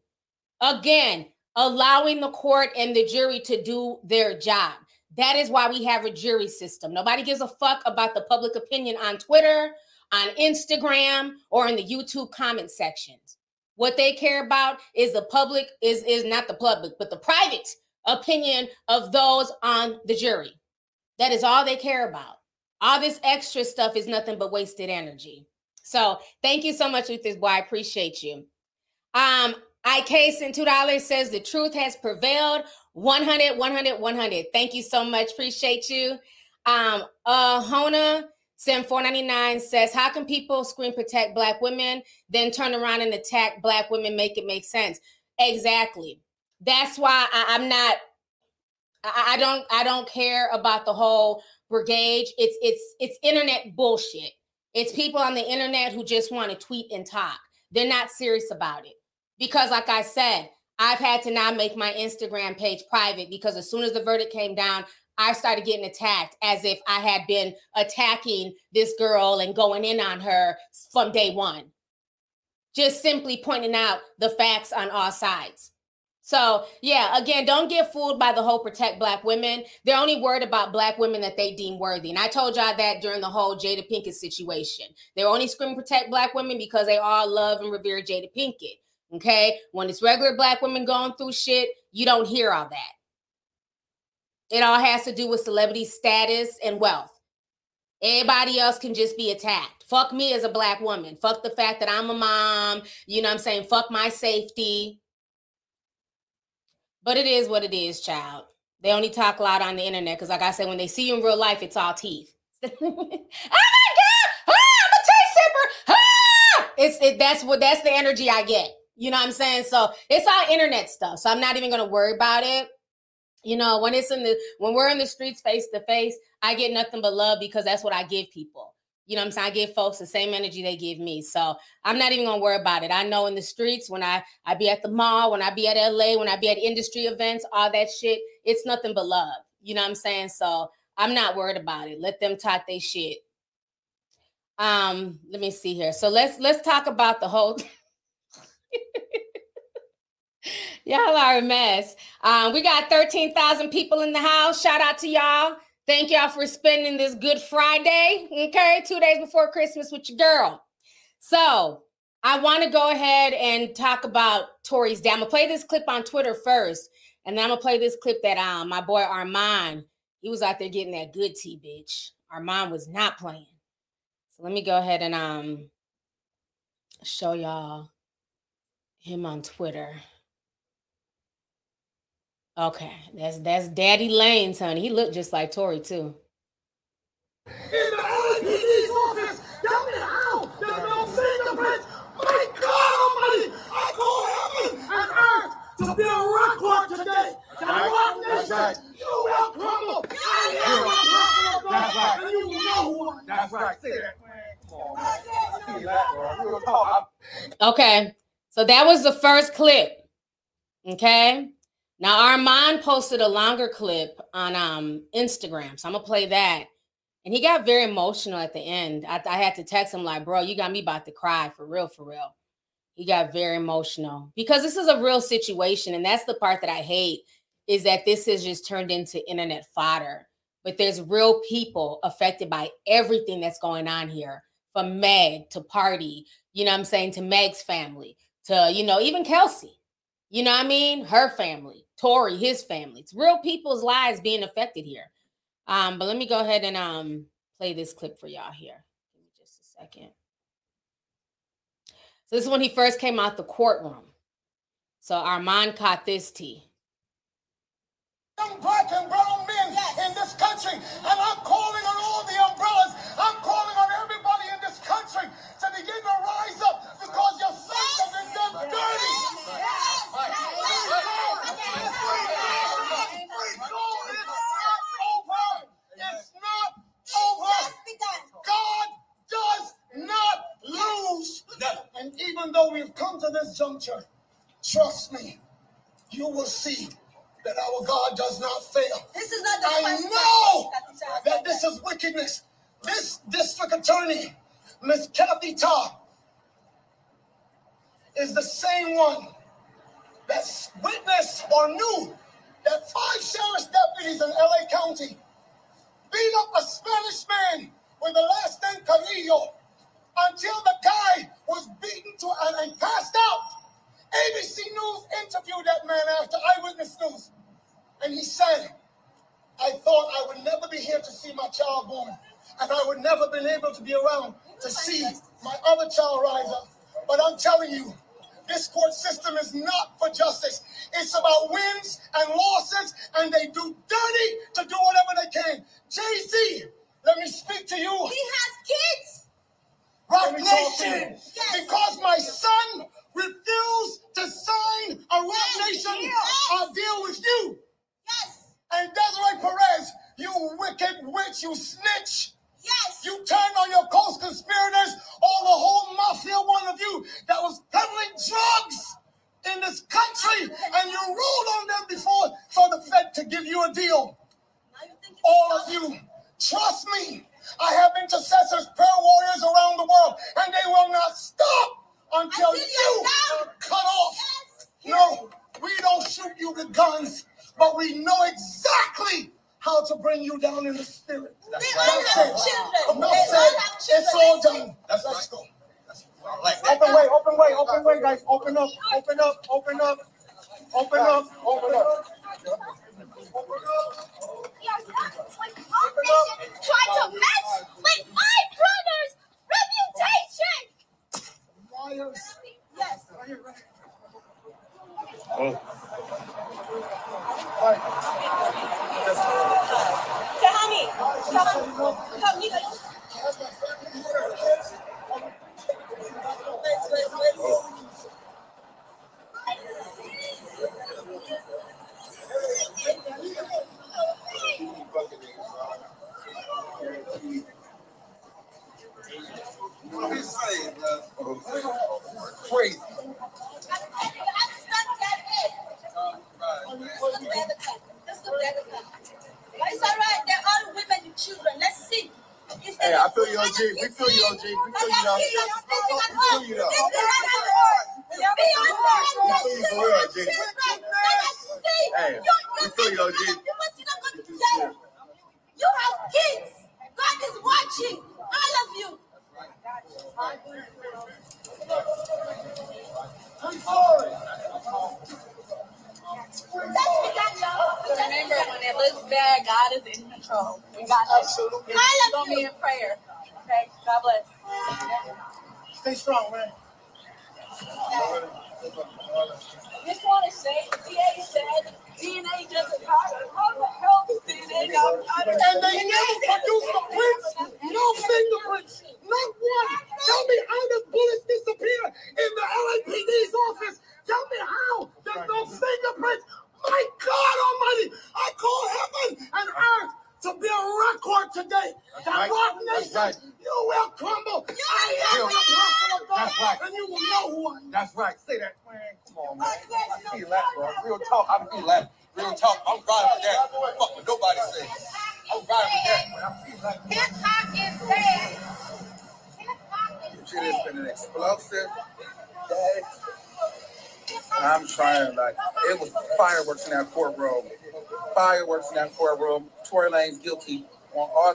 Again, allowing the court and the jury to do their job. That is why we have a jury system. Nobody gives a fuck about the public opinion on Twitter, on Instagram, or in the YouTube comment sections. What they care about is the public is is not the public, but the private opinion of those on the jury. That is all they care about. All this extra stuff is nothing but wasted energy. So thank you so much, this boy. I appreciate you. Um, IK sent $2 says the truth has prevailed. 100, 100, 100. Thank you so much. Appreciate you. Um, uh, Hona sent 499 says, How can people scream protect black women, then turn around and attack black women, make it make sense? Exactly. That's why I, am not I, I don't I don't care about the whole brigade. It's it's it's internet bullshit. It's people on the internet who just want to tweet and talk. They're not serious about it. Because, like I said, I've had to now make my Instagram page private because as soon as the verdict came down, I started getting attacked as if I had been attacking this girl and going in on her from day one. Just simply pointing out the facts on all sides. So, yeah, again, don't get fooled by the whole protect black women. They're only worried about black women that they deem worthy. And I told y'all that during the whole Jada Pinkett situation. They're only screaming protect black women because they all love and revere Jada Pinkett. Okay. When it's regular black women going through shit, you don't hear all that. It all has to do with celebrity status and wealth. Everybody else can just be attacked. Fuck me as a black woman. Fuck the fact that I'm a mom. You know I'm saying? Fuck my safety. But it is what it is, child. They only talk loud on the internet because, like I said, when they see you in real life, it's all teeth. oh my god! Ah, I'm a teeth sipper. Ah! It's it, that's what that's the energy I get. You know what I'm saying? So it's all internet stuff. So I'm not even to worry about it. You know, when it's in the when we're in the streets face to face, I get nothing but love because that's what I give people. You know what I'm saying? I give folks the same energy they give me. So I'm not even gonna worry about it. I know in the streets, when I I be at the mall, when I be at LA, when I be at industry events, all that shit, it's nothing but love. You know what I'm saying? So I'm not worried about it. Let them talk their shit. Um, let me see here. So let's let's talk about the whole y'all are a mess. Um, we got 13,000 people in the house. Shout out to y'all. Thank y'all for spending this Good Friday, okay, two days before Christmas with your girl. So I want to go ahead and talk about Tory's day. I'm gonna play this clip on Twitter first, and then I'm gonna play this clip that um my boy Armand, he was out there getting that good tea, bitch. Armand was not playing. So let me go ahead and um show y'all him on Twitter. Okay, that's that's Daddy Lanez honey. He looked just like Tory too. In the LAPD's office, tell me how there's no fingerprints. My God Almighty, I call heaven and earth to be a rock court today. That Roc Nation, you will crumble. I am a prophet of God, and you know who. That's right. Say that. Okay. So that was the first clip. Okay. Now Armand posted a longer clip on um Instagram. So I'm gonna play that. And he got very emotional at the end. I, I had to text him like, bro, you got me about to cry for real, for real. He got very emotional because this is a real situation. And that's the part that I hate is that this has just turned into internet fodder. But there's real people affected by everything that's going on here, from Meg to Party, you know what I'm saying, to Meg's family to, you know, even Kelsey, you know what I mean? Her family, Tory, his family. It's real people's lives being affected here. Um, but let me go ahead and um play this clip for y'all here. Give me just a second. So this is when he first came out the courtroom. So Armand caught this tea. young black and brown men in this country. And I'm calling on all the umbrellas. I'm calling on everybody in this country to begin to rise up because your even though we've come to this juncture, trust me, you will see that our God does not fail. This is not the I know that that this is wickedness. This district attorney, Miss Kathy Ta, is the same one that witnessed or knew that five sheriff's deputies in LA County beat up a Spanish man with the last name Carrillo until the guy was beaten to and, passed out. ABC News interviewed that man after Eyewitness News, and he said, I thought I would never be here to see my child born, and I would never been able to be around to see my other child rise up. But I'm telling you, this court system is not for justice. It's about wins and losses, and they do dirty to do whatever they can. Jay Z, let me speak to you. He has kids. Roc Nation, talk to you. Yes. because my son refused to sign a Rock Yes, Nation yes. uh, deal with you. Yes. And Desiree Perez, you wicked witch, you snitch. Yes. You turned on your co-conspirators, all the whole mafia, one of you that was peddling drugs in this country, and you ruled on them before for the Fed to give you a deal. Now you think All of you, trust me. I have intercessors, prayer warriors around the world, and they will not stop until you you're cut off. Yes. No, we don't shoot you with guns, but we know exactly how to bring you down in the spirit. We all have it. children. Enough They said. all have children. It's all done. Let's go. Open way, open way, open way, guys. Open up, open up, open up, open up, open up. Open up. Try to mess with my brother's reputation. Liars. Yes. Oh. Tahani, come, come, you guys.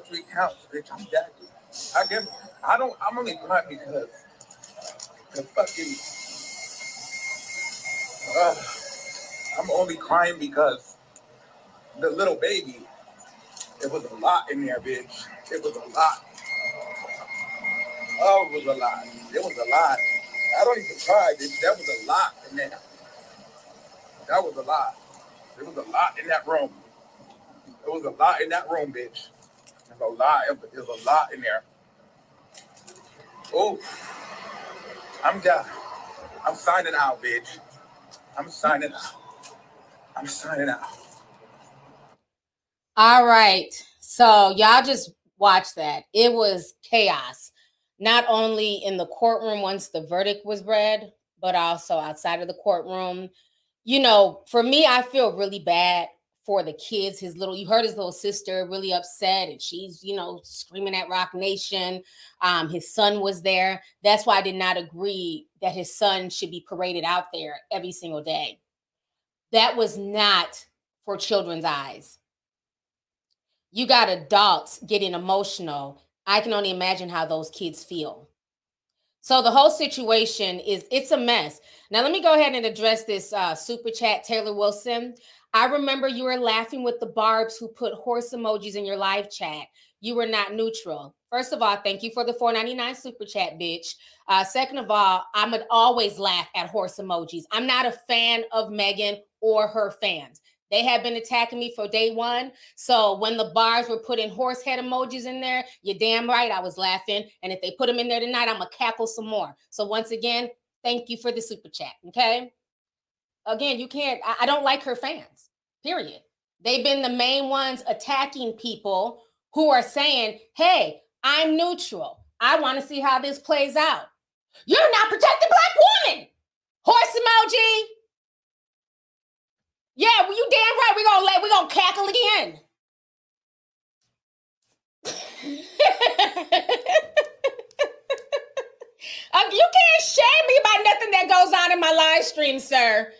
Three counts. Bitch, I'm dead. I give, I don't, I'm only crying because the fucking, uh, I'm only crying because the little baby, it was a lot in there, bitch. It was a lot. Oh, it was a lot. It was a lot. I don't even try. That was a lot in there. That was a lot. There was a lot in that room. There was a lot in that room, bitch. There's a lot. There's a lot in there. Oh, I'm done. I'm signing out, bitch. I'm signing out. I'm signing out. All right. So y'all just watch that. It was chaos, not only in the courtroom once the verdict was read, but also outside of the courtroom. You know, for me, I feel really bad for the kids. His little, you heard his little sister really upset, and she's, you know, screaming at Roc Nation. Um, his son was there. That's why I did not agree that his son should be paraded out there every single day. That was not for children's eyes. You got adults getting emotional. I can only imagine how those kids feel. So the whole situation is it's a mess. Now let me go ahead and address this uh, super chat, Taylor Wilson. I remember you were laughing with the barbs who put horse emojis in your live chat. You were not neutral. First of all, thank you for the 499 super chat, bitch. Uh, second of all, I'm gonna always laugh at horse emojis. I'm not a fan of Megan or her fans. They have been attacking me for day one. So when the barbs were putting horse head emojis in there, you're damn right I was laughing. And if they put them in there tonight, I'm gonna cackle some more. So once again, thank you for the super chat. Okay. Again, you can't, I, I don't like her fans, period. They've been the main ones attacking people who are saying, hey, I'm neutral. I want to see how this plays out. You're not protecting black women. Horse emoji. Yeah, well, you damn right. We're gonna let we're gonna cackle again. um, you can't shame me about nothing that goes on in my live stream, sir.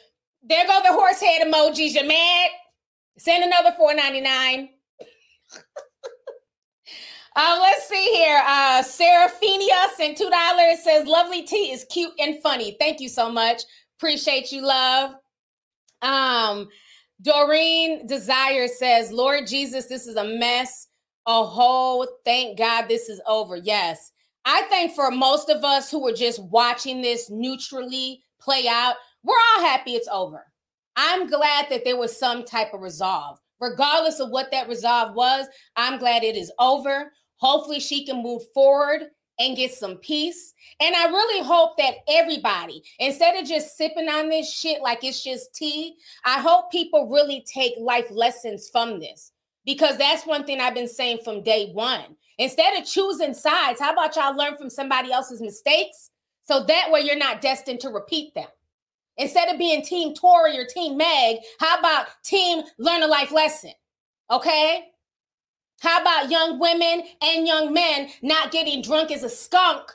There go the horse head emojis. You're mad? Send another four ninety nine. Um, let's see here. Uh, Seraphinia sent two dollars. Says lovely tea is cute and funny. Thank you so much. Appreciate you, love. Um, Doreen Desire says, Lord Jesus, this is a mess. A whole thank God this is over. Yes. I think for most of us who were just watching this neutrally play out, we're all happy it's over. I'm glad that there was some type of resolve. Regardless of what that resolve was, I'm glad it is over. Hopefully, she can move forward and get some peace. And I really hope that everybody, instead of just sipping on this shit like it's just tea, I hope people really take life lessons from this because that's one thing I've been saying from day one. Instead of choosing sides, how about y'all learn from somebody else's mistakes so that way you're not destined to repeat them? Instead of being team Tory or team Meg, how about team learn a life lesson? Okay? How about young women and young men not getting drunk as a skunk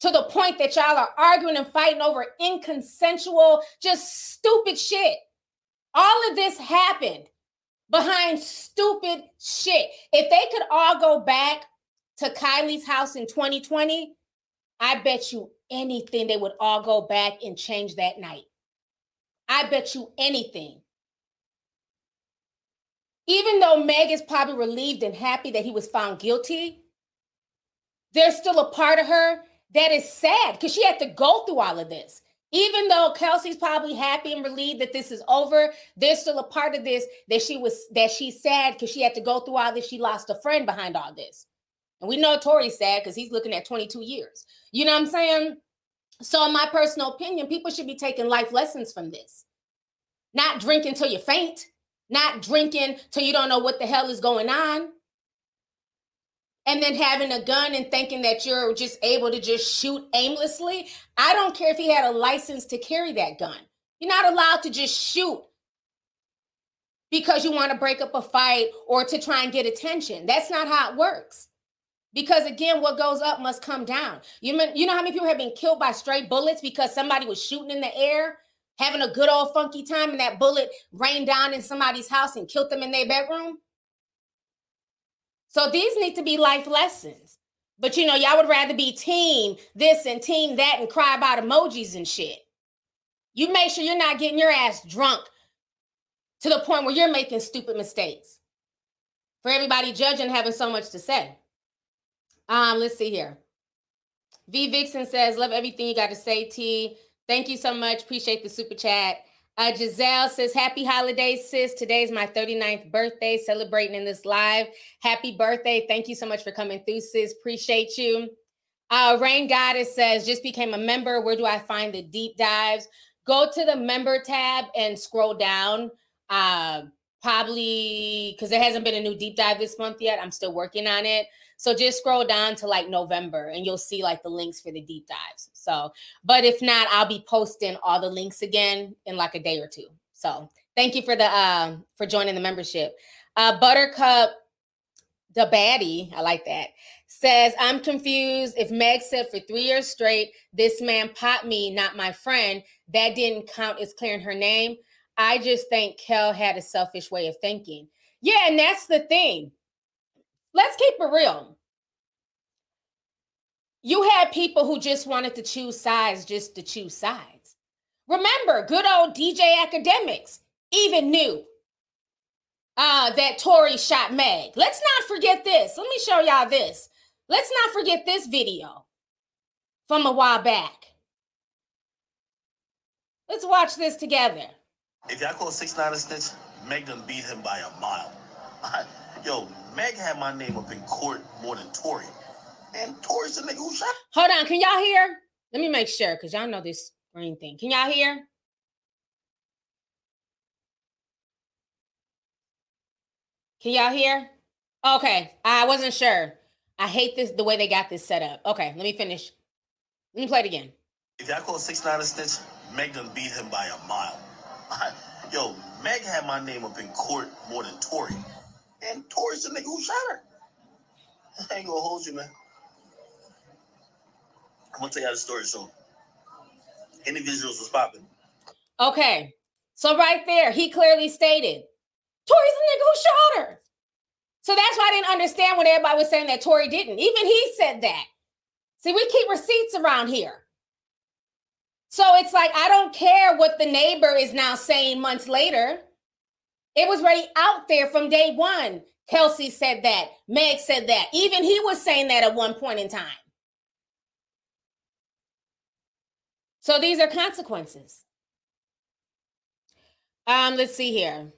to the point that y'all are arguing and fighting over inconsensual, just stupid shit? All of this happened behind stupid shit. If they could all go back to Kylie's house in 2020, I bet you anything they would all go back and change that night. I bet you anything. Even though Meg is probably relieved and happy that he was found guilty, there's still a part of her that is sad because she had to go through all of this. Even though Kelsey's probably happy and relieved that this is over, there's still a part of this that she was that she's sad because she had to go through all this. She lost a friend behind all this. And we know Tory's sad because he's looking at 22 years. You know what I'm saying? So, in my personal opinion, people should be taking life lessons from this. Not drinking till you faint not drinking till you don't know what the hell is going on, and then having a gun and thinking that you're just able to just shoot aimlessly. I don't care if he had a license to carry that gun. You're not allowed to just shoot because you want to break up a fight or to try and get attention. That's not how it works. Because again, what goes up must come down. You, you know how many people have been killed by stray bullets because somebody was shooting in the air having a good old funky time and that bullet rained down in somebody's house and killed them in their bedroom. So these need to be life lessons. But you know, y'all would rather be team this and team that and cry about emojis and shit. You make sure you're not getting your ass drunk to the point where you're making stupid mistakes. For everybody judging having so much to say. Um, let's see here. V Vixen says, "Love everything you got to say, T. Thank you so much. Appreciate the super chat." Uh, Giselle says, Happy holidays, sis. Today's my 39th birthday, celebrating in this live. Happy birthday. Thank you so much for coming through, sis. Appreciate you. Uh, Rain Goddess says, Just became a member. Where do I find the deep dives? Go to the member tab and scroll down. Uh, probably because there hasn't been a new deep dive this month yet. I'm still working on it. So just scroll down to like November and you'll see like the links for the deep dives. So, but if not, I'll be posting all the links again in like a day or two. So thank you for the uh for joining the membership. Uh Buttercup the baddie, I like that, says, I'm confused. If Meg said for three years straight, this man popped me, not my friend, that didn't count as clearing her name. I just think Kel had a selfish way of thinking. Yeah, and that's the thing let's keep it real. You had people who just wanted to choose sides just to choose sides. Remember, good old DJ Akademiks even knew uh, that Tory shot Meg. Let's not forget this. Let me show y'all this. Let's not forget this video from a while back. Let's watch this together. If y'all call six nine a snitch, Meg done beat him by a mile. Yo, Meg had my name up in court more than Tory. And Tory's the nigga who shot. Hold on, can y'all hear? Let me make sure because y'all know this screen thing. Can y'all hear? Can y'all hear? Okay, I wasn't sure. I hate this the way they got this set up. Okay, let me finish. Let me play it again. If y'all call six nine a snitch, Meg done beat him by a mile. Yo, Meg had my name up in court more than Tory. And Tory's the nigga who shot her. I ain't gonna hold you, man. I'm gonna tell you the story soon. individuals was popping. Okay. So right there, he clearly stated Tory's the nigga who shot her. So that's why I didn't understand when everybody was saying that Tory didn't. Even he said that. See, we keep receipts around here. So it's like, I don't care what the neighbor is now saying months later. It was already out there from day one. Kelsey said that. Meg said that. Even he was saying that at one point in time. So these are consequences. Um, let's see here.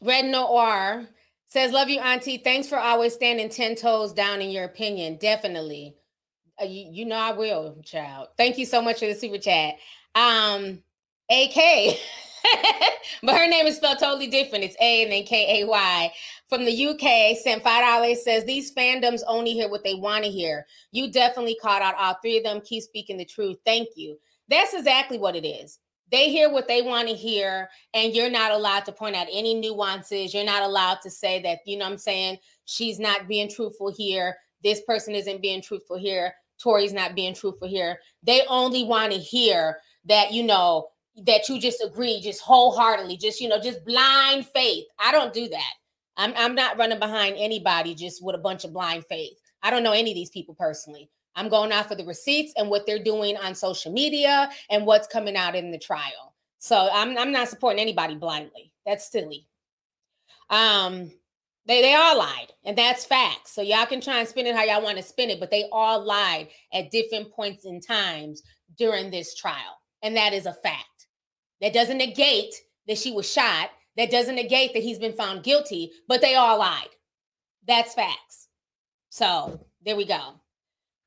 Red Noir says, Love you, Auntie. Thanks for always standing 10 toes down in your opinion. Definitely. Uh, you, you know I will, child. Thank you so much for the super chat. Um, AK. but her name is spelled totally different. It's A and then K A Y. From the UK, sent five dollars. Says these fandoms only hear what they want to hear. You definitely caught out all three of them. Keep speaking the truth. Thank you. That's exactly what it is. They hear what they want to hear, and you're not allowed to point out any nuances. You're not allowed to say that, you know I'm saying, she's not being truthful here. This person isn't being truthful here. Tory's not being truthful here. They only want to hear that, you know, that you just agree just wholeheartedly just you know just blind faith. I don't do that. I'm i'm not running behind anybody just with a bunch of blind faith. I don't know any of these people personally. I'm going off of the receipts and what they're doing on social media and what's coming out in the trial. So i'm, I'm not supporting anybody blindly. That's silly. Um they they all lied and that's facts. So y'all can try and spin it how y'all want to spin it but they all lied at different points in times during this trial and that is a fact that doesn't negate that she was shot. That doesn't negate that he's been found guilty, but they all lied. That's facts. So there we go.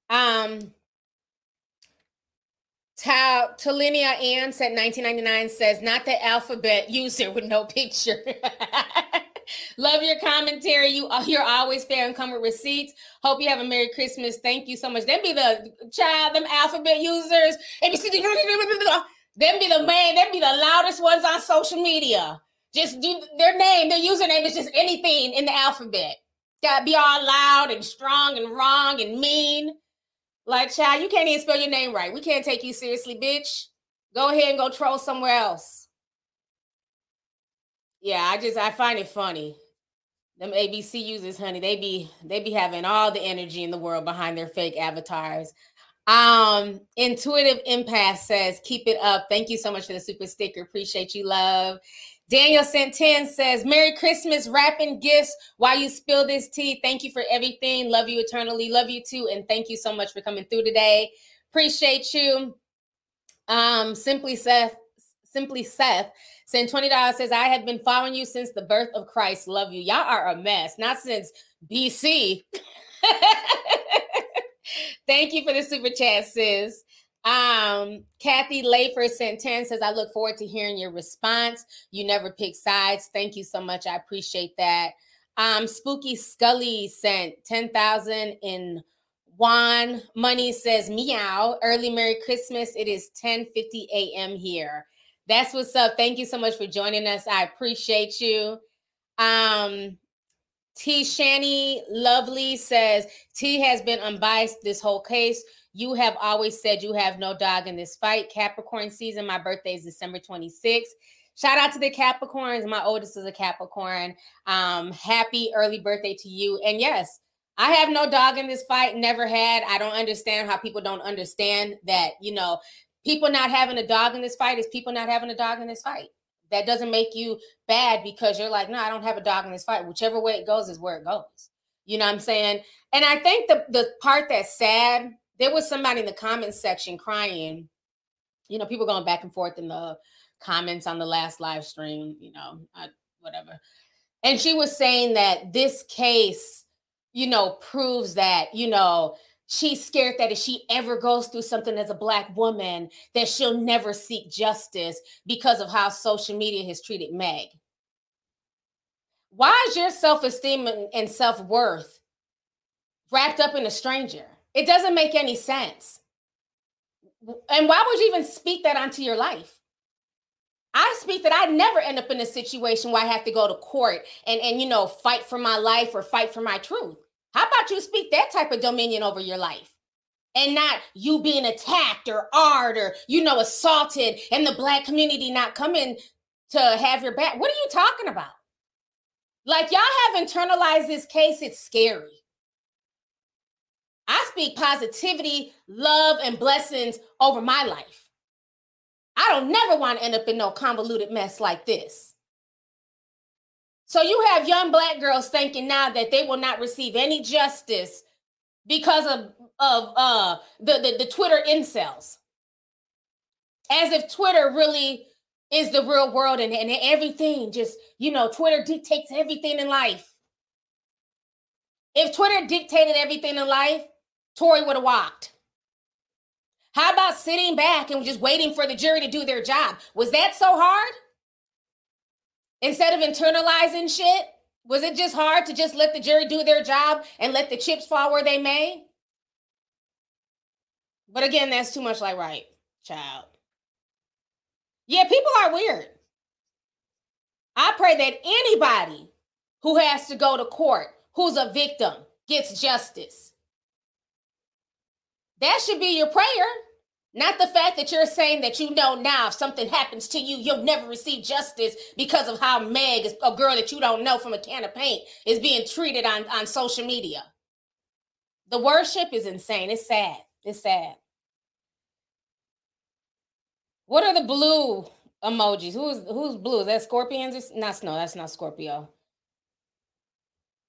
Um, Ta- Talinia Ann said 1999 says, not the alphabet user with no picture. Love your commentary. You uh, you're always fair and come with receipts. Hope you have a Merry Christmas. Thank you so much. Then be the child, them alphabet users. Them be the main, them be the loudest ones on social media. Just do their name, their username is just anything in the alphabet. Gotta be all loud and strong and wrong and mean. Like, child, you can't even spell your name right. We can't take you seriously, bitch. Go ahead and go troll somewhere else. Yeah, I just I find it funny. Them ABC users, honey, they be they be having all the energy in the world behind their fake avatars. Um, Intuitive Empath says, keep it up. Thank you so much for the super sticker. Appreciate you, love. Daniel sent 10 says, Merry Christmas, wrapping gifts while you spill this tea. Thank you for everything. Love you eternally. Love you too. And thank you so much for coming through today. Appreciate you. Um, Simply Seth, Simply Seth saying $20 says, I have been following you since the birth of Christ. Love you. Y'all are a mess. Not since BC. Thank you for the super chat, sis. Um, Kathy Layford sent 10 says, I look forward to hearing your response. You never pick sides. Thank you so much. I appreciate that. Um, Spooky Scully sent 10,000 in Juan Money says, meow. Early Merry Christmas. It is 10 50 a.m. here. That's what's up. Thank you so much for joining us. I appreciate you. Um, T. Shani Lovely says, T has been unbiased this whole case. You have always said you have no dog in this fight. Capricorn season. My birthday is December 26th. Shout out to the Capricorns. My oldest is a Capricorn. Um, happy early birthday to you. And yes, I have no dog in this fight. Never had. I don't understand how people don't understand that, you know, people not having a dog in this fight is people not having a dog in this fight. That doesn't make you bad because you're like, no, I don't have a dog in this fight. Whichever way it goes is where it goes. You know what I'm saying? And I think the the part that's sad, there was somebody in the comments section crying. You know, people going back and forth in the comments on the last live stream, you know, I, whatever. And she was saying that this case, you know, proves that, you know, she's scared that if she ever goes through something as a black woman that she'll never seek justice because of how social media has treated meg. Why is your self-esteem and self-worth wrapped up in a stranger? It doesn't make any sense. And why would you even speak that onto your life? I speak that I never end up in a situation where I have to go to court and, and you know fight for my life or fight for my truth. How about you speak that type of dominion over your life? And not you being attacked or art or, you know, assaulted and the black community not coming to have your back. What are you talking about? Like, y'all have internalized this case. It's scary. I speak positivity, love, and blessings over my life. I don't never want to end up in no convoluted mess like this. So you have young black girls thinking now that they will not receive any justice because of of uh the, the, the Twitter incels. As if Twitter really is the real world and, and everything just, you know, Twitter dictates everything in life. If Twitter dictated everything in life, Tory would have walked. How about sitting back and just waiting for the jury to do their job? Was that so hard? Instead of internalizing shit, was it just hard to just let the jury do their job and let the chips fall where they may? But again, that's too much like right, child. Yeah, people are weird. I pray that anybody who has to go to court, who's a victim, gets justice. That should be your prayer. Not the fact that you're saying that you know now if something happens to you, you'll never receive justice because of how Meg, a girl that you don't know from a can of paint, is being treated on, on social media. The worship is insane. It's sad. It's sad. What are the blue emojis? Who's who's blue? Is that scorpions? Not no, that's not Scorpio.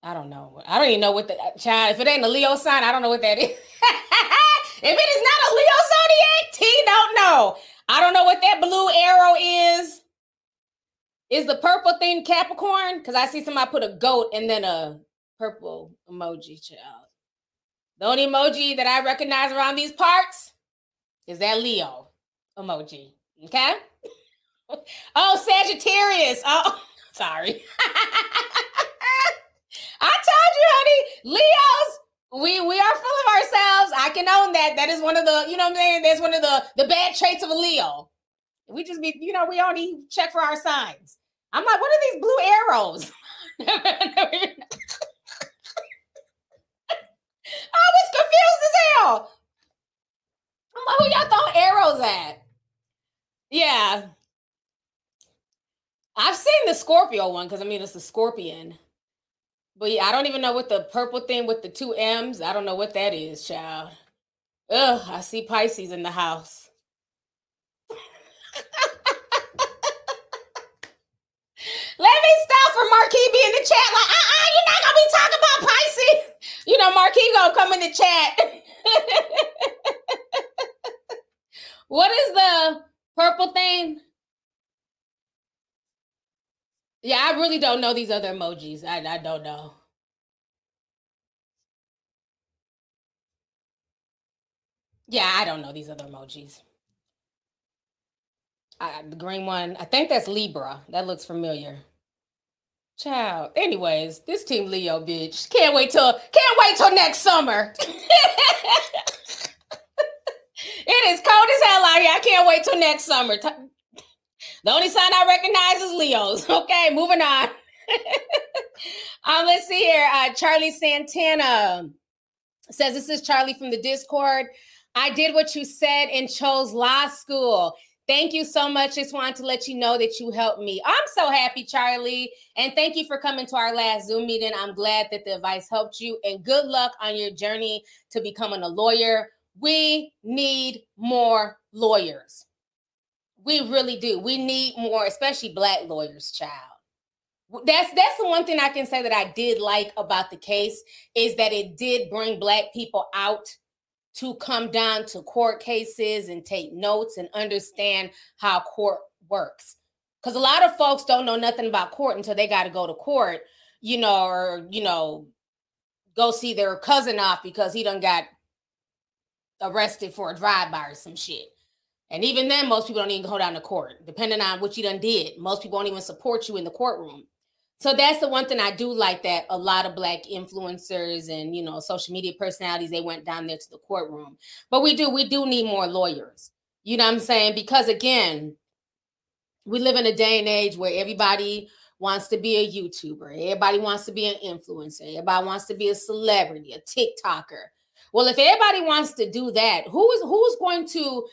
I don't know. I don't even know what the child. If it ain't a Leo sign, I don't know what that is. If it is not a Leo zodiac, T don't know. I don't know what that blue arrow is. Is the purple thing Capricorn? Because I see somebody put a goat and then a purple emoji, child. The only emoji that I recognize around these parts is that Leo emoji. Okay. oh, Sagittarius. Oh, sorry. I told you, honey, Leos we we are full of can own that. That is one of the, you know what I'm saying? That's one of the the bad traits of a Leo. We just be, you know, we only check for our signs. I'm like, what are these blue arrows? I was confused as hell. I'm like, who y'all throwing arrows at? Yeah. I've seen the Scorpio one because I mean it's a scorpion. But yeah, I don't even know what the purple thing with the two M's. I don't know what that is, child. Ugh, I see Pisces in the house. Let me stop for Marquis be in the chat like, uh-uh, you're not gonna be talking about Pisces. You know, Marquis gonna come in the chat. what is the purple thing? Yeah, I really don't know these other emojis. I, I don't know. Yeah, I don't know these other emojis. I, the green one, I think that's Libra. That looks familiar. Child. Anyways, this team Leo, bitch. Can't wait till can't wait till next summer. it is cold as hell out here. I can't wait till next summer. The only sign I recognize is Leo's. Okay, moving on. um, let's see here. Uh, Charlie Santana says this is Charlie from the Discord. I did what you said and chose law school. Thank you so much. Just wanted to let you know that you helped me. I'm so happy, Charlie. And thank you for coming to our last Zoom meeting. I'm glad that the advice helped you. And good luck on your journey to becoming a lawyer. We need more lawyers. We really do. We need more, especially black lawyers, child. That's that's the one thing I can say that I did like about the case is that it did bring black people out to come down to court cases and take notes and understand how court works. Because a lot of folks don't know nothing about court until they got to go to court, you know, or, you know, go see their cousin off because he done got arrested for a drive-by or some shit. And even then, most people don't even go down to court, depending on what you done did. Most people don't even support you in the courtroom. So that's the one thing I do like that a lot of black influencers and you know social media personalities they went down there to the courtroom. But we do we do need more lawyers. You know what I'm saying? Because again, we live in a day and age where everybody wants to be a YouTuber. Everybody wants to be an influencer. Everybody wants to be a celebrity, a TikToker. Well, if everybody wants to do that, who is who's going to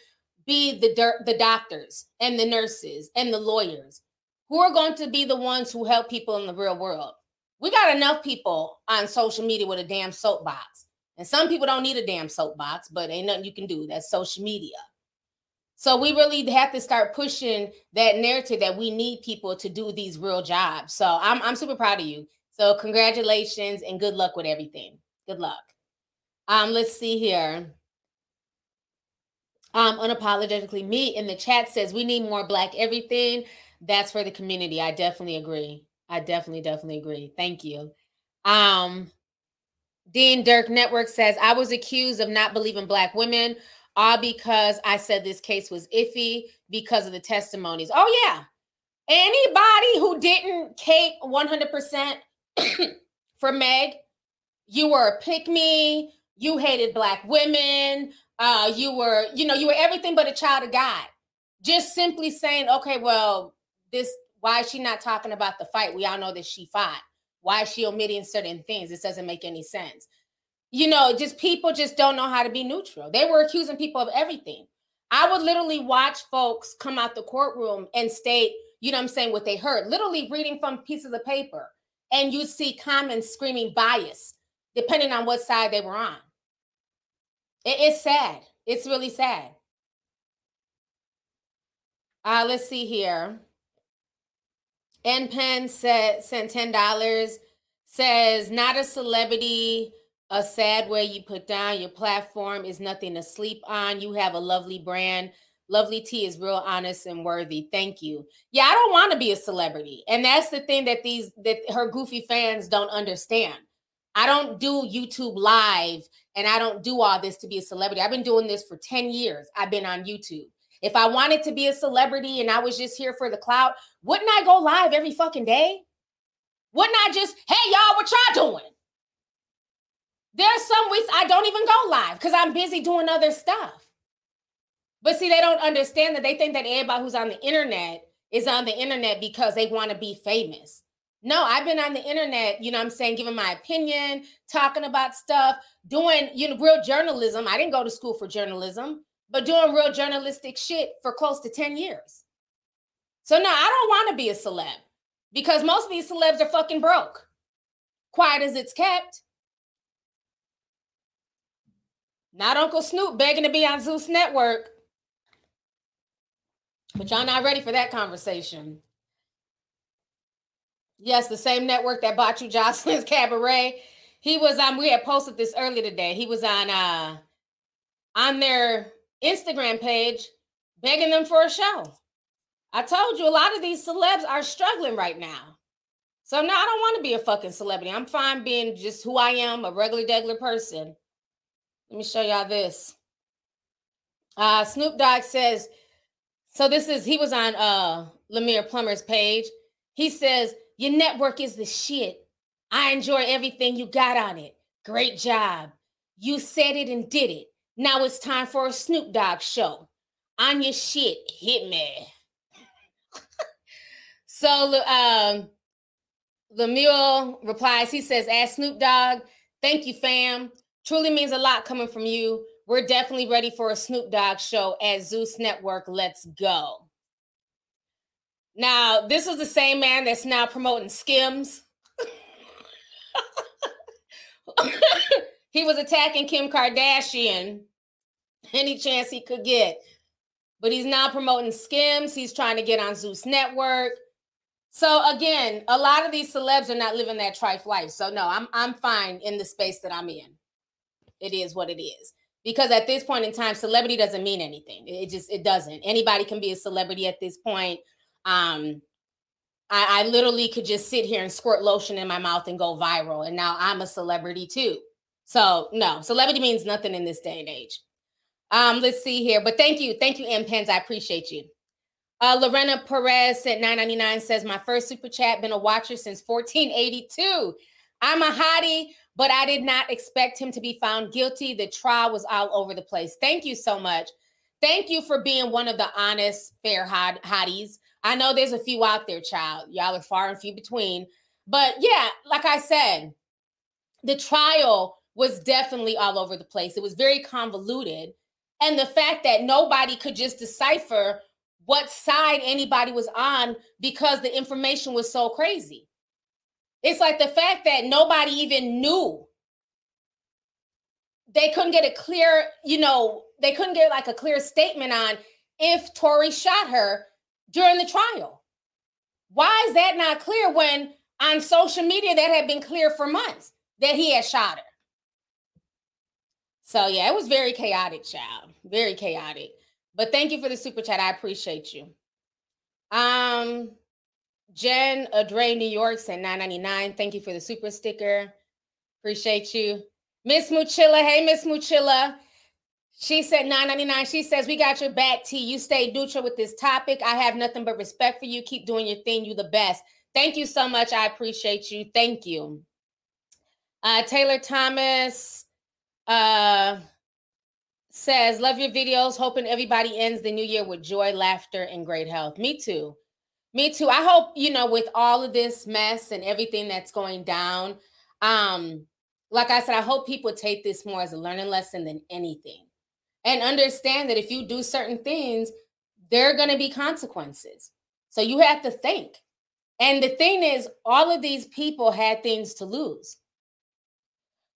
be the the doctors and the nurses and the lawyers who are going to be the ones who help people in the real world. We got enough people on social media with a damn soapbox. And some people don't need a damn soapbox, but ain't nothing you can do. That's social media. So we really have to start pushing that narrative that we need people to do these real jobs. So I'm I'm super proud of you. So congratulations and good luck with everything. Good luck. Um, let's see here. Um, unapologetically me in the chat says we need more black everything that's for the community. I definitely agree. I definitely, definitely agree. Thank you. Um, Dean Dirk Network says, I was accused of not believing black women, all because I said this case was iffy because of the testimonies. Oh, yeah. Anybody who didn't cape 100% for Meg, you were a pick me, you hated black women, uh, you were, you know, you were everything but a child of God. Just simply saying, okay, well, this why is she not talking about the fight? We all know that she fought. Why is she omitting certain things? This doesn't make any sense. You know, just people just don't know how to be neutral. They were accusing people of everything. I would literally watch folks come out the courtroom and state, you know I'm saying, what they heard, literally reading from pieces of paper. And you see comments screaming bias, depending on what side they were on. It is sad. It's really sad. Uh, let's see here. NPen said sent ten dollars. Says not a celebrity. A sad way you put down your platform is nothing to sleep on. You have a lovely brand. Lovely tea is real honest and worthy. Thank you. Yeah, I don't want to be a celebrity. And that's the thing that these that her goofy fans don't understand. I don't do YouTube live and I don't do all this to be a celebrity. I've been doing this for 10 years. I've been on YouTube. If I wanted to be a celebrity and I was just here for the clout, wouldn't I go live every fucking day? Wouldn't I just, hey, y'all, what y'all doing? There's some weeks I don't even go live because I'm busy doing other stuff. But see, they don't understand that they think that everybody who's on the internet is on the internet because they want to be famous. No, I've been on the internet, you know I'm saying, giving my opinion, talking about stuff, doing, you know, real journalism. I didn't go to school for journalism but doing real journalistic shit for close to 10 years. So no, I don't want to be a celeb because most of these celebs are fucking broke. Quiet as it's kept. Not Uncle Snoop begging to be on Zeus Network. But y'all not ready for that conversation. Yes, the same network that bought you Joseline's Cabaret. He was on. We had posted this earlier today. He was on uh on their Instagram page begging them for a show. I told you a lot of these celebs are struggling right now. So now I don't want to be a fucking celebrity. I'm fine being just who I am, a regular degular person. Let me show y'all this. Uh Snoop Dogg says, so this is he was on uh Lemuel Plummer's page. He says, Your network is the shit. I enjoy everything you got on it. Great job. You said it and did it. Now it's time for a Snoop Dogg show. On your shit, hit me. so um Lemuel replies, he says, Ask Snoop Dogg, thank you, fam. Truly means a lot coming from you. We're definitely ready for a Snoop Dogg show at Zeus Network. Let's go. Now, this is the same man that's now promoting Skims. he was attacking Kim Kardashian any chance he could get. But he's now promoting Skims. He's trying to get on Zeus Network. So again, a lot of these celebs are not living that trife life. So no, I'm I'm fine in the space that I'm in. It is what it is. Because at this point in time, celebrity doesn't mean anything. It just it doesn't. Anybody can be a celebrity at this point. Um, I, I literally could just sit here and squirt lotion in my mouth and go viral, and now I'm a celebrity too. So no, celebrity means nothing in this day and age. Um, let's see here. But thank you, thank you, M Pens. I appreciate you. Uh, Lorena Perez at 999 says, My first super chat, been a watcher since 1482. I'm a hottie, but I did not expect him to be found guilty. The trial was all over the place. Thank you so much. Thank you for being one of the honest, fair hot- hotties. I know there's a few out there, child. Y'all are far and few between. But yeah, like I said, the trial was definitely all over the place. It was very convoluted. And the fact that nobody could just decipher what side anybody was on because the information was so crazy. It's like the fact that nobody even knew. They couldn't get a clear, you know, they couldn't get like a clear statement on if Tory shot her during the trial. Why is that not clear when on social media that had been clear for months that he had shot her? So yeah, it was very chaotic, child. Very chaotic. But thank you for the super chat. I appreciate you. Um, Jen Adre New York said 999. Thank you for the super sticker. Appreciate you. Miss Muchilla. Hey, Miss Muchilla. She said 999. She says, We got your back, T. You stay neutral with this topic. I have nothing but respect for you. Keep doing your thing. You the best. Thank you so much. I appreciate you. Thank you. Uh, Taylor Thomas uh, says, Love your videos. Hoping everybody ends the new year with joy, laughter, and great health. Me too. Me too. I hope, you know, with all of this mess and everything that's going down, um, like I said, I hope people take this more as a learning lesson than anything and understand that if you do certain things, there are going to be consequences. So you have to think. And the thing is, all of these people had things to lose.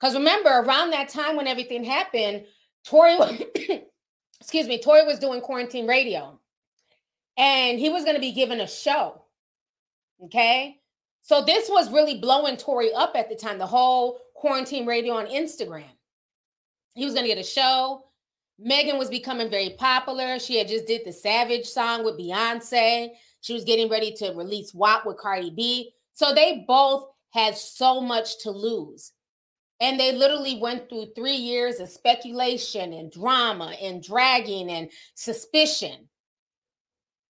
Because remember, around that time when everything happened, Tory, excuse me, Tory was doing quarantine radio and he was going to be given a show. Okay. So this was really blowing Tory up at the time, the whole quarantine radio on Instagram. He was going to get a show. Megan was becoming very popular. She had just did the Savage song with Beyonce. She was getting ready to release WAP with Cardi B. So they both had so much to lose. And they literally went through three years of speculation and drama and dragging and suspicion,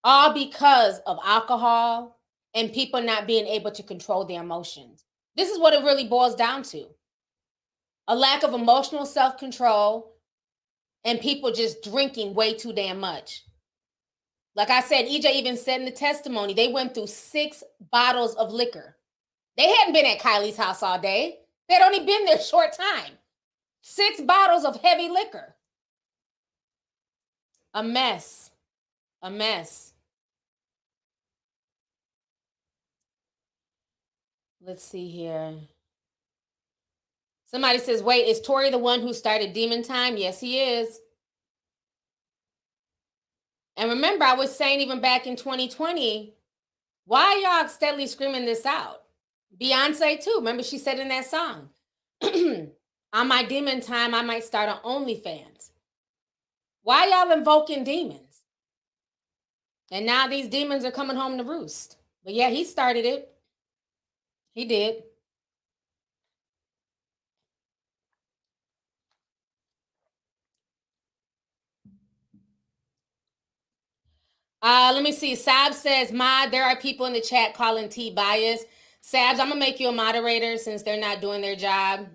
all because of alcohol and people not being able to control their emotions. This is what it really boils down to a lack of emotional self control and people just drinking way too damn much. Like I said, EJ even said in the testimony, they went through six bottles of liquor. They hadn't been at Kylie's house all day. They'd only been there a short time. Six bottles of heavy liquor. A mess. A mess. Let's see here. Somebody says, wait, is Tory the one who started Demon Time? Yes, he is. And remember, I was saying even back in 2020, why y'all steadily screaming this out? Beyonce too. Remember she said in that song, "On my demon time, I might start an OnlyFans." Why y'all invoking demons? And now these demons are coming home to roost. But yeah, he started it. He did. Uh, let me see. Sab says, "Mod, there are people in the chat calling T bias." Sabs, I'm gonna make you a moderator since they're not doing their job.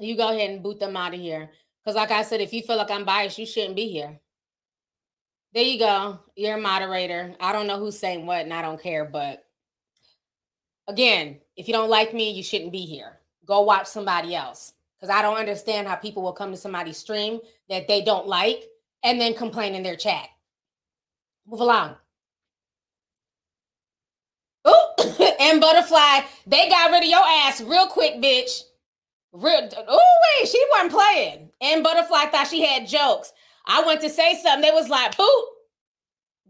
You go ahead and boot them out of here. Because, like I said, if you feel like I'm biased, you shouldn't be here. There you go. You're a moderator. I don't know who's saying what, and I don't care. But again, if you don't like me, you shouldn't be here. Go watch somebody else. Because I don't understand how people will come to somebody's stream that they don't like and then complain in their chat. Move along. Oh, and butterfly, they got rid of your ass real quick, bitch. Real, oh wait, she wasn't playing. And butterfly thought she had jokes. I went to say something. They was like, boot.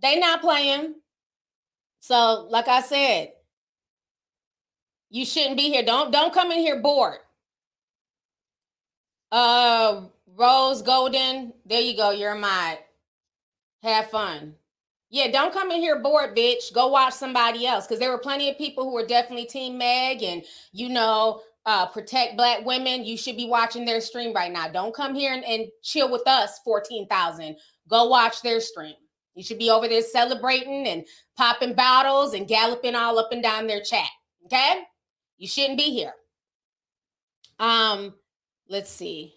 They not playing. So, like I said, you shouldn't be here. Don't don't come in here bored. Uh Rose Golden, there you go. You're my have fun. Yeah, don't come in here bored, bitch. Go watch somebody else. Because there were plenty of people who were definitely Team Meg and, you know, uh, protect black women. You should be watching their stream right now. Don't come here and, and chill with us, 14,000. Go watch their stream. You should be over there celebrating and popping bottles and galloping all up and down their chat. Okay? You shouldn't be here. Um, let's see.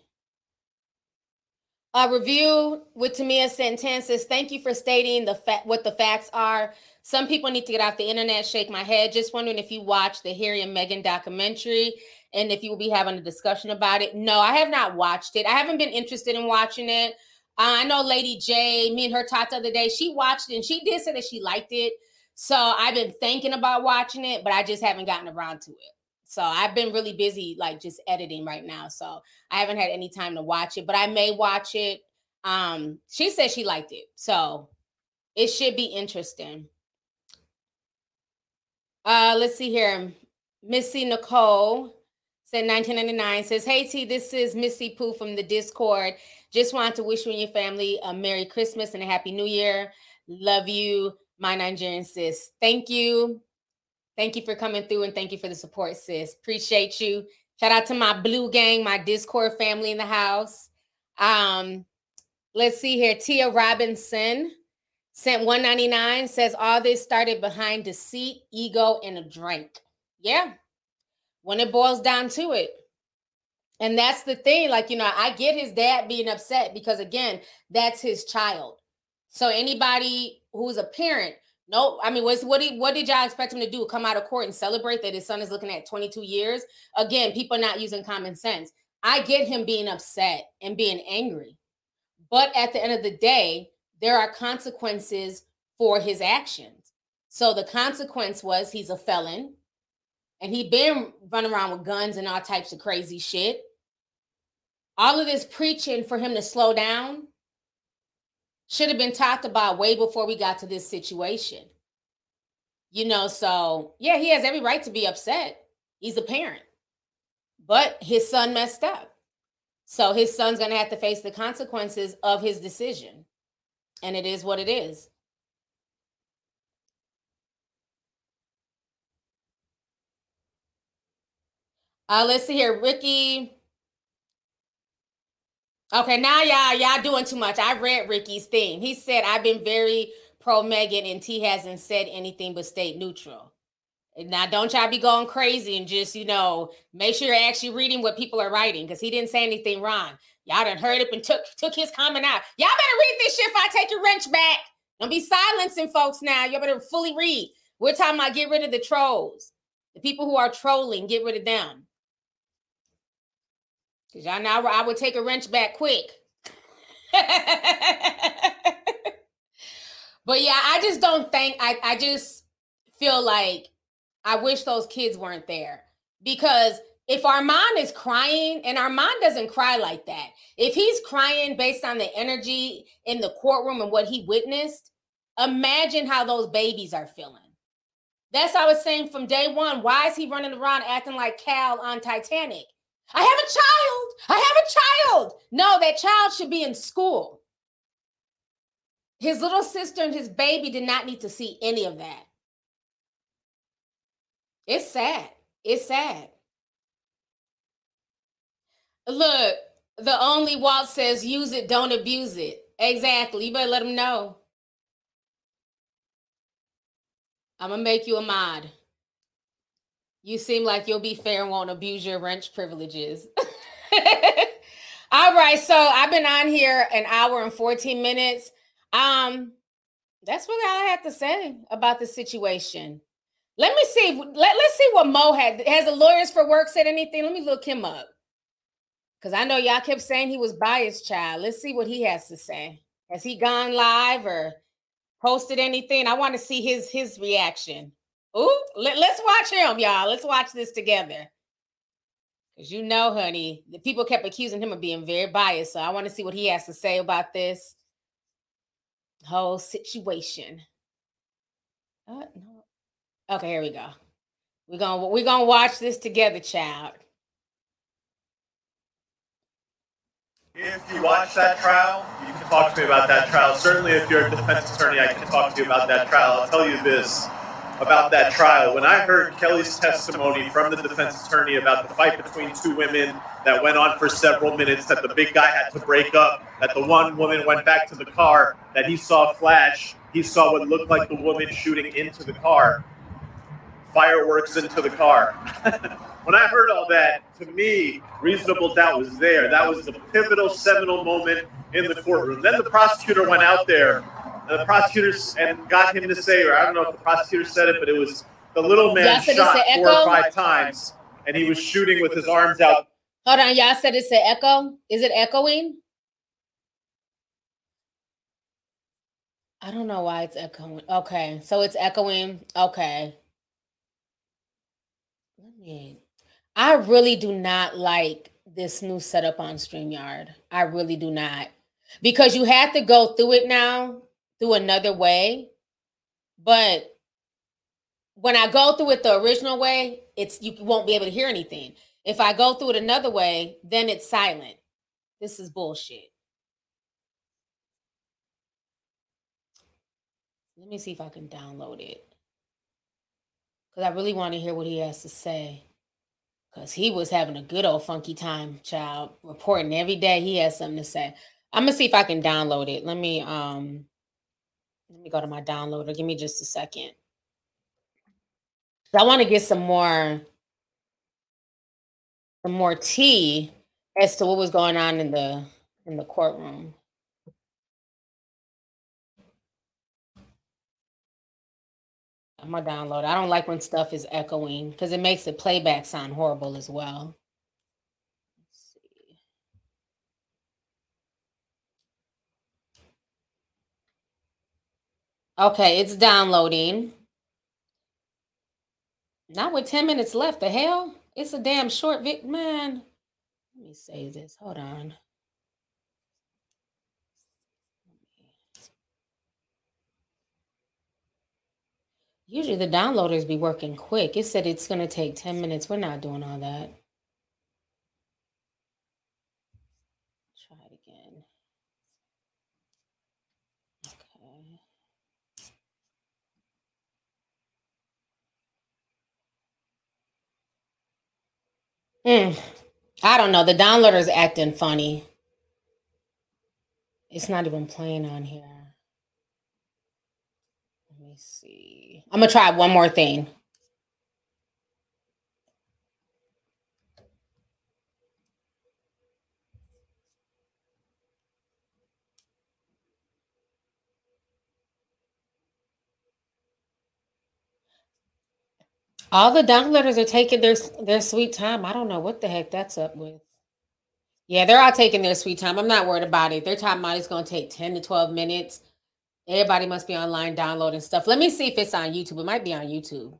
A review with Tamia Santan says, thank you for stating the fa- what the facts are. Some people need to get off the internet, shake my head. Just wondering if you watched the Harry and Meghan documentary and if you will be having a discussion about it. No, I have not watched it. I haven't been interested in watching it. Uh, I know Lady J, me and her talked the other day. She watched it and she did say that she liked it. So I've been thinking about watching it, but I just haven't gotten around to it. So I've been really busy, like just editing right now. So I haven't had any time to watch it, but I may watch it. Um, she said she liked it, so it should be interesting. Uh, let's see here. Missy Nicole said 1999 says, Hey T, this is Missy Pooh from the Discord. Just wanted to wish you and your family a Merry Christmas and a Happy New Year. Love you, my Nigerian sis. Thank you. Thank you for coming through and thank you for the support, sis. Appreciate you. Shout out to my blue gang, my Discord family in the house. Um, let's see here. Tia Robinson sent 199 says all this started behind deceit, ego, and a drink. Yeah. When it boils down to it. And that's the thing. Like, you know, I get his dad being upset because again, that's his child. So anybody who's a parent no, I mean, what's what did what did y'all expect him to do? Come out of court and celebrate that his son is looking at 22 years? Again, people not using common sense. I get him being upset and being angry. But at the end of the day, there are consequences for his actions. So the consequence was he's a felon and he been running around with guns and all types of crazy shit. All of this preaching for him to slow down should have been talked about way before we got to this situation. You know, so yeah, he has every right to be upset. He's a parent, but his son messed up. So his son's going to have to face the consequences of his decision. And it is what it is. Uh, let's see here. Ricky Okay, now y'all y'all doing too much. I read Ricky's thing. He said I've been very pro Megan and T hasn't said anything but stayed neutral. Now don't y'all be going crazy and just you know make sure you're actually reading what people are writing because he didn't say anything wrong. Y'all done heard up and took took his comment out. Y'all better read this shit if I take your wrench back. Don't be silencing folks now. Y'all better fully read. We're talking about get rid of the trolls. The people who are trolling, get rid of them. Because y'all know I would take a wrench back quick. but yeah, I just don't think I, I just feel like I wish those kids weren't there. Because if Armand is crying, and Armand doesn't cry like that, if he's crying based on the energy in the courtroom and what he witnessed, imagine how those babies are feeling. That's I was saying from day one. Why is he running around acting like Cal on Titanic? I have a child. I have a child. No, that child should be in school. His little sister and his baby did not need to see any of that. It's sad. It's sad. Look, the only Walt says use it, don't abuse it. Exactly. You better let him know. I'm gonna make you a mod. You seem like you'll be fair and won't abuse your wrench privileges. All right, so I've been on here an hour and 14 minutes. Um, that's all I have to say about the situation. Let me see. Let, let's see what Mo had. Has the lawyers for work said anything? Let me look him up. Because I know y'all kept saying he was biased, child. Let's see what he has to say. Has he gone live or posted anything? I want to see his his reaction. Ooh, let, let's watch him, y'all. Let's watch this together. Because you know, honey, the people kept accusing him of being very biased. So I want to see what he has to say about this whole situation. Uh, no. Okay, here we go. We're gonna we're gonna watch this together, child. If you watch that trial, you can talk to me about that trial. Certainly, if you're a defense attorney, I can talk to you about that trial. I'll tell you this about that trial. When I heard Kelly's testimony from the defense attorney about the fight between two women that went on for several minutes, that the big guy had to break up, that the one woman went back to the car, that he saw flash, he saw what looked like the woman shooting into the car, fireworks into the car. when I heard all that, to me, reasonable doubt was there. That was the pivotal, seminal moment in the courtroom. Then the prosecutor went out there the prosecutors and got him to say, or I don't know if the prosecutor said it, but it was the little man shot four or five times, and he was shooting with his arms out. Hold on, y'all said it's an echo. Is it echoing? I don't know why it's echoing. Okay, so it's echoing. Okay. Let me. I really do not like this new setup on StreamYard. I really do not. Because you have to go through it now through another way. But when I go through it the original way, it's you won't be able to hear anything. If I go through it another way, then it's silent. This is bullshit. Let me see if I can download it. Because I really want to hear what he has to say. Because he was having a good old funky time, child, reporting every day. He has something to say. I'm going to see if I can download it. Let me um let me go to my downloader. Give me just a second. I want to get some more some more tea as to what was going on in the in the courtroom. I'm gonna download. I don't like when stuff is echoing because it makes the playback sound horrible as well. Okay, it's downloading. Not with 10 minutes left. The hell? It's a damn short vid, man. Let me say this. Hold on. Usually the downloaders be working quick. It said it's going to take 10 minutes. We're not doing all that. Mm, I don't know. The downloader's acting funny. It's not even playing on here. Let me see. I'm gonna try one more thing. All the downloaders are taking their their sweet time. I don't know what the heck that's up with. Yeah, they're all taking their sweet time. I'm not worried about it. Their time is going to take 10 to 12 minutes. Everybody must be online downloading stuff. Let me see if it's on YouTube. It might be on YouTube.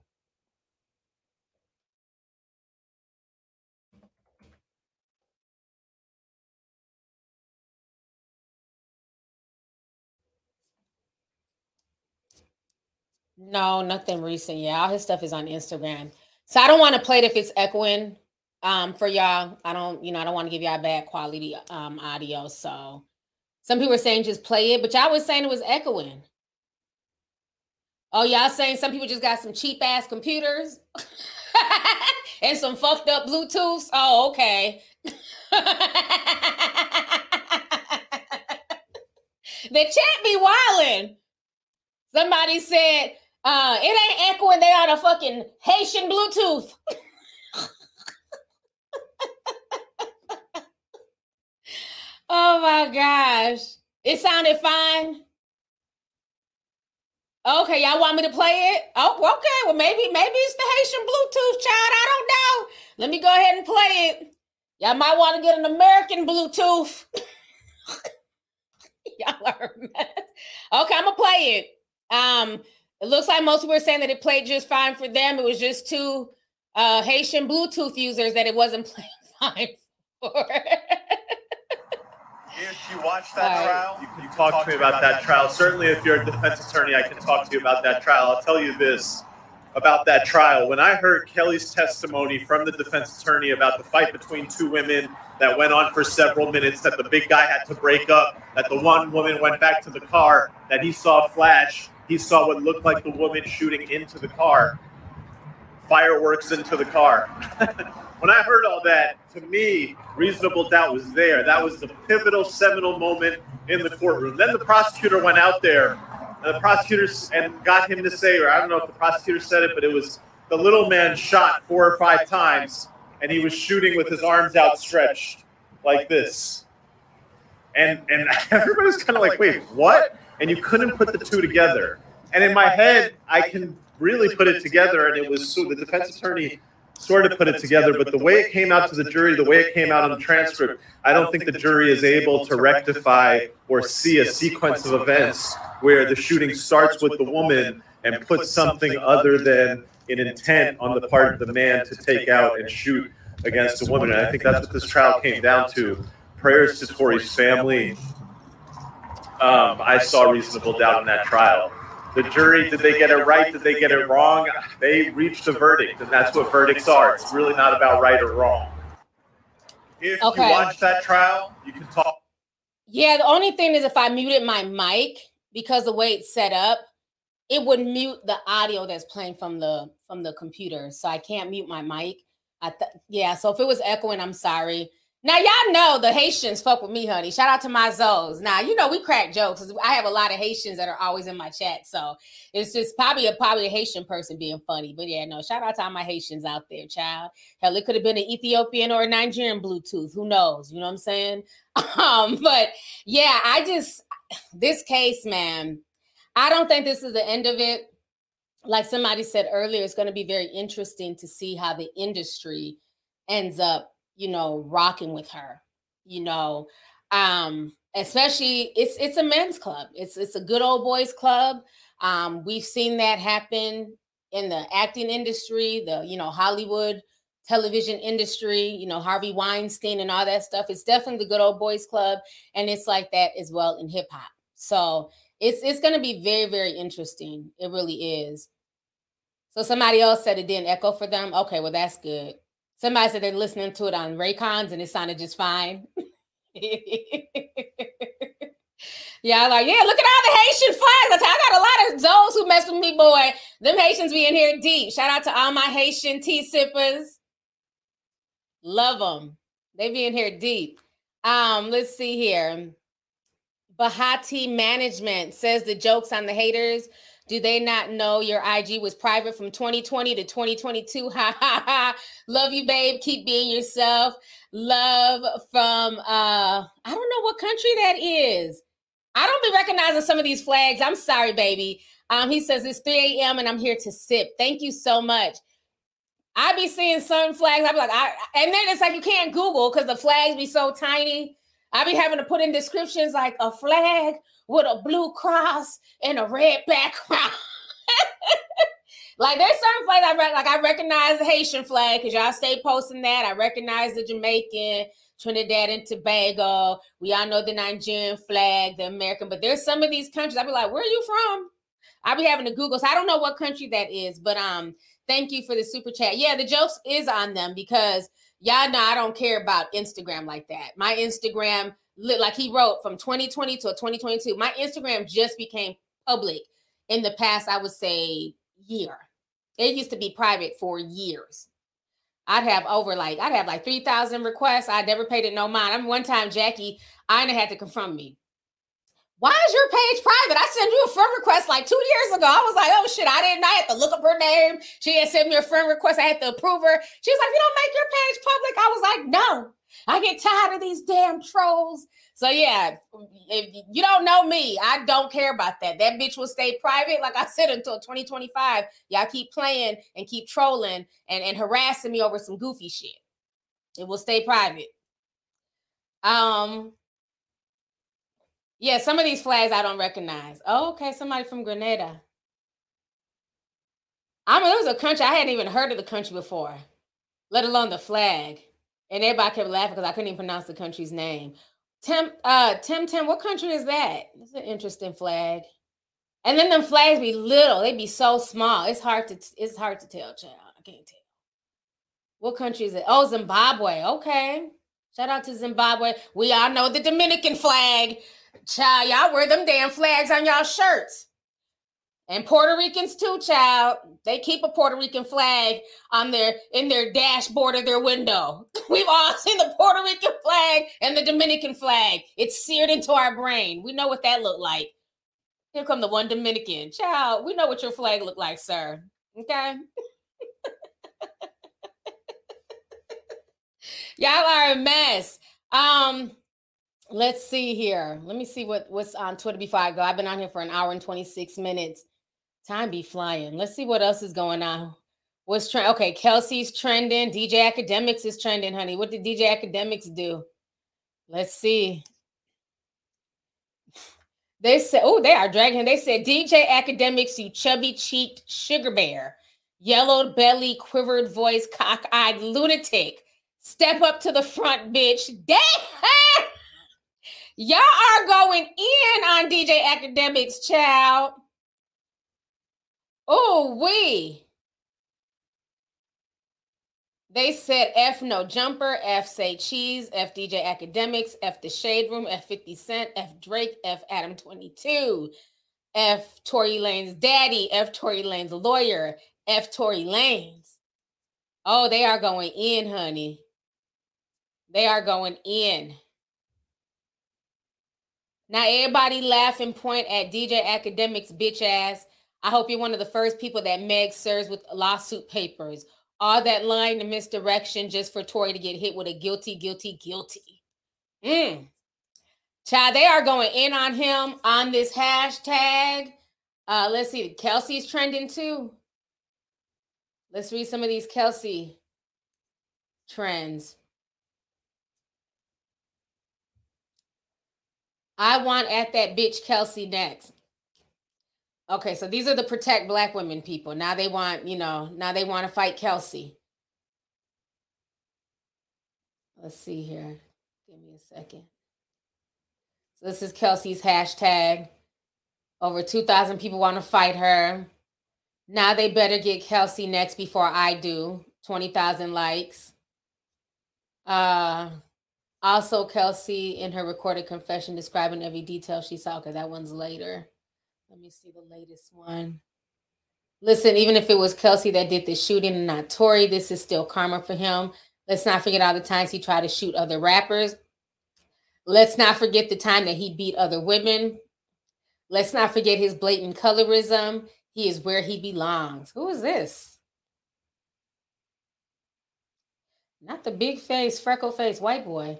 No, nothing recent. Yeah, all his stuff is on Instagram. So I don't want to play it if it's echoing um for y'all. I don't, you know, I don't want to give y'all bad quality um audio. So some people are saying just play it, but y'all was saying it was echoing. Oh, y'all saying some people just got some cheap ass computers and some fucked up Bluetooths? Oh, okay. the chat be wilding. Somebody said, uh, it ain't echoing, they on a fucking Haitian Bluetooth. oh my gosh. It sounded fine. Okay, y'all want me to play it? Oh, okay. Well, maybe maybe it's the Haitian Bluetooth child. I don't know. Let me go ahead and play it. Y'all might want to get an American Bluetooth. y'all are mess. Okay, I'm gonna play it. Um, it looks like most people are saying that it played just fine for them. It was just two uh Haitian Bluetooth users that it wasn't playing fine for. If you watch that trial, you can talk to me about that trial. Certainly, if you're a defense attorney, I can talk to you about that trial. I'll tell you this about that trial. When I heard Kelly's testimony from the defense attorney about the fight between two women that went on for several minutes, that the big guy had to break up, that the one woman went back to the car, that he saw a flash, he saw what looked like the woman shooting into the car, fireworks into the car. when I heard all that, to me, reasonable doubt was there. That was the pivotal, seminal moment in the courtroom. Then the prosecutor went out there, and the prosecutors and got him to say, or I don't know if the prosecutor said it, but it was the little man shot four or five times, and he was shooting with his arms outstretched like this. And and everybody's kind of like, wait, what? And you couldn't put the two together. And in my head, I can really put it together, and it was so the defense attorney sort of put it together, but the way it came out to the jury, the way it came out on the transcript, I don't think the jury is able to rectify or see a sequence of events where the shooting starts with the woman and puts something other than an intent on the part of the man to take out and shoot against a woman. And I think that's what this trial came down to. Prayers to Tory's family. Um, I saw reasonable doubt in that trial the jury did they get it right did they get it wrong they reached a verdict and that's what verdicts are it's really not about right or wrong if Okay. you watch that trial you can talk Yeah, the only thing is if I muted my mic because the way it's set up, it would mute the audio that's playing from the from the computer. So I can't mute my mic. I th- yeah, so if it was echoing, I'm sorry. Now y'all know the Haitians fuck with me, honey. Shout out to my Zoes. Now you know we crack jokes. I have a lot of Haitians that are always in my chat, so it's just probably a probably a Haitian person being funny. But yeah, no, shout out to all my Haitians out there, child. Hell, it could have been an Ethiopian or a Nigerian Bluetooth. Who knows? You know what I'm saying? Um, but yeah, I just this case, man. I don't think this is the end of it. Like somebody said earlier, it's going to be very interesting to see how the industry ends up, you know, rocking with her. You know, um, especially it's it's a men's club. It's it's a good old boys club. Um, we've seen that happen in the acting industry, the you know Hollywood television industry, you know, Harvey Weinstein and all that stuff. It's definitely the good old boys club. And it's like that as well in hip hop. So it's it's gonna be very, very interesting. It really is. So somebody else said it didn't echo for them. Okay, well, that's good. Somebody said they're listening to it on Raycons and it sounded just fine. yeah, like, yeah, look at all the Haitian flags. I got a lot of those who mess with me, boy. Them Haitians be in here deep. Shout out to all my Haitian tea sippers. Love them. They be in here deep. Um, let's see here. Bahati Management says the jokes on the haters. Do they not know your IG was private from 2020 to 2022? Ha ha ha. Love you, babe. Keep being yourself. Love from uh I don't know what country that is. I don't be recognizing some of these flags. I'm sorry, baby. Um, he says it's 3 a.m. and I'm here to sip. Thank you so much. I be seeing certain flags. I be like, I, and then it's like you can't Google because the flags be so tiny. I be having to put in descriptions like a flag with a blue cross and a red background. like there's certain flags I rec- like. I recognize the Haitian flag because y'all stay posting that. I recognize the Jamaican, Trinidad and Tobago. We all know the Nigerian flag, the American. But there's some of these countries I be like, where are you from? I'll be having to Google. So I don't know what country that is, but um, thank you for the super chat. Yeah, the jokes is on them because y'all know I don't care about Instagram like that. My Instagram, like he wrote, from 2020 to 2022, my Instagram just became public in the past, I would say, year. It used to be private for years. I'd have over like I'd have like three thousand requests. I never paid it no mind. I mean, one time Jackie Aina had to confront me. Why is your page private? I sent you a friend request like two years ago. I was like, oh shit, I didn't. I had to look up her name. She had sent me a friend request. I had to approve her. She was like, you don't make your page public. I was like, no. I get tired of these damn trolls. So yeah, if you don't know me, I don't care about that. That bitch will stay private, like I said, until 2025. Y'all keep playing and keep trolling and, and harassing me over some goofy shit. It will stay private. Um, yeah, some of these flags I don't recognize. Oh, okay, somebody from Grenada. I mean, it was a country I hadn't even heard of the country before, let alone the flag. And everybody kept laughing because I couldn't even pronounce the country's name. Tim, uh, Tim, Tim, what country is that? It's an interesting flag. And then them flags be little; they be so small. It's hard to it's hard to tell, child. I can't tell. What country is it? Oh, Zimbabwe. Okay. Shout out to Zimbabwe. We all know the Dominican flag. Child, y'all wear them damn flags on y'all shirts. And Puerto Ricans too, child. They keep a Puerto Rican flag on their in their dashboard of their window. We've all seen the Puerto Rican flag and the Dominican flag. It's seared into our brain. We know what that looked like. Here come the one Dominican. Child, we know what your flag looked like, sir. Okay. Y'all are a mess. Um, let's see here. Let me see what, what's on Twitter before I go. I've been on here for an hour and 26 minutes. Time be flying. Let's see what else is going on. What's trend? Okay, Kelsey's trending. DJ Akademiks is trending, honey. What did DJ Akademiks do? Let's see. They said, oh, they are dragging. They said, DJ Akademiks, you chubby cheeked sugar bear, yellowed belly, quivered voice, cock-eyed lunatic. Step up to the front, bitch. Damn! Y'all are going in on DJ Akademiks, child. Oh, we. They said F no jumper, F say cheese, F DJ Akademiks, F the shade room, F 50 Cent, F Drake, F Adam 22, F Tory Lanez's daddy, F Tory Lanez's lawyer, F Tory Lanez's. Oh, they are going in, honey. They are going in. Now everybody laugh and point at DJ Akademiks bitch ass I hope you're one of the first people that Meg serves with lawsuit papers. All that lying and misdirection just for Tory to get hit with a guilty, guilty, guilty. Mm. Child, they are going in on him on this hashtag. Uh, let's see. Kelsey's trending too. Let's read some of these Kelsey trends. I want at that bitch Kelsey next. Okay, so these are the protect black women people. Now they want, you know, now they want to fight Kelsey. Let's see here. Give me a second. So this is Kelsey's hashtag. Over 2,000 people want to fight her. Now they better get Kelsey next before I do. 20,000 likes. Uh also Kelsey in her recorded confession describing every detail she saw because that one's later. Let me see the latest one. Listen, even if it was Kelsey that did the shooting and not Tory, this is still karma for him. Let's not forget all the times he tried to shoot other rappers. Let's not forget the time that he beat other women. Let's not forget his blatant colorism. He is where he belongs. Who is this? Not the big face, freckle face white boy.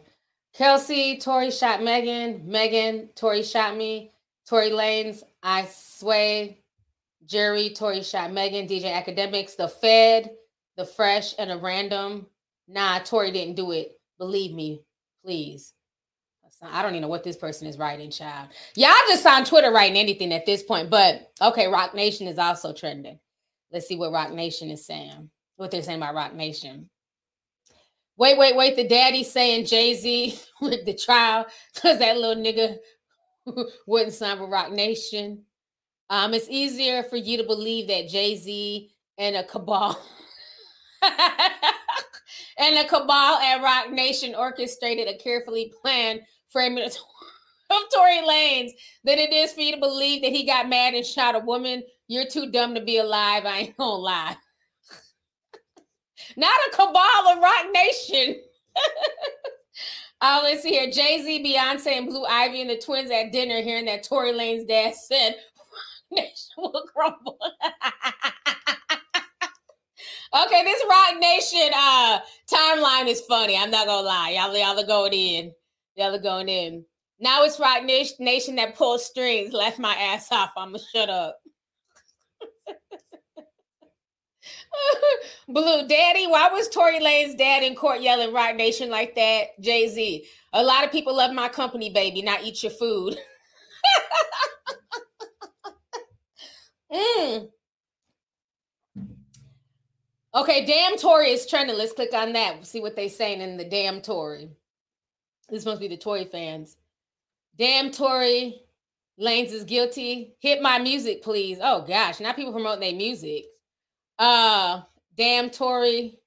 Kelsey, Tory shot Megan. Megan, Tory shot me. Tory Lanez, I Sway, Jerry, Tory Shot, Megan, DJ Akademiks, The Fed, The Fresh, and a random. Nah, Tory didn't do it. Believe me, please. I don't even know what this person is writing, child. Y'all just on Twitter writing anything at this point. But okay, Roc Nation is also trending. Let's see what Roc Nation is saying. What they're saying about Rock Nation. Wait, wait, wait. The daddy saying Jay Z with the trial because that little nigga wouldn't sign with Roc Nation. Um, it's easier for you to believe that Jay Z and a cabal and a cabal at Roc Nation orchestrated a carefully planned framing of Tory Lanez than it is for you to believe that he got mad and shot a woman. You're too dumb to be alive. I ain't gonna lie. Not a cabal of Roc Nation. Oh, let's see here. Jay Z, Beyonce, and Blue Ivy and the twins at dinner hearing that Tory Lanez dad said nation will crumble. okay, this Roc Nation uh timeline is funny. I'm not gonna lie. Y'all, y'all are going in. Y'all are going in. Now it's Roc Nation that pulls strings. Left my ass off. I'ma shut up. Blue Daddy, why was Tory Lanez's dad in court yelling Roc Nation like that? Jay Z. A lot of people love my company, baby, not eat your food. mm. Okay, damn Tory is trending. Let's click on that. We'll see what they saying in the damn Tory. This must be the Tory fans. Damn Tory Lanez is guilty. Hit my music, please. Oh gosh, now people promoting their music. Uh, damn Tory.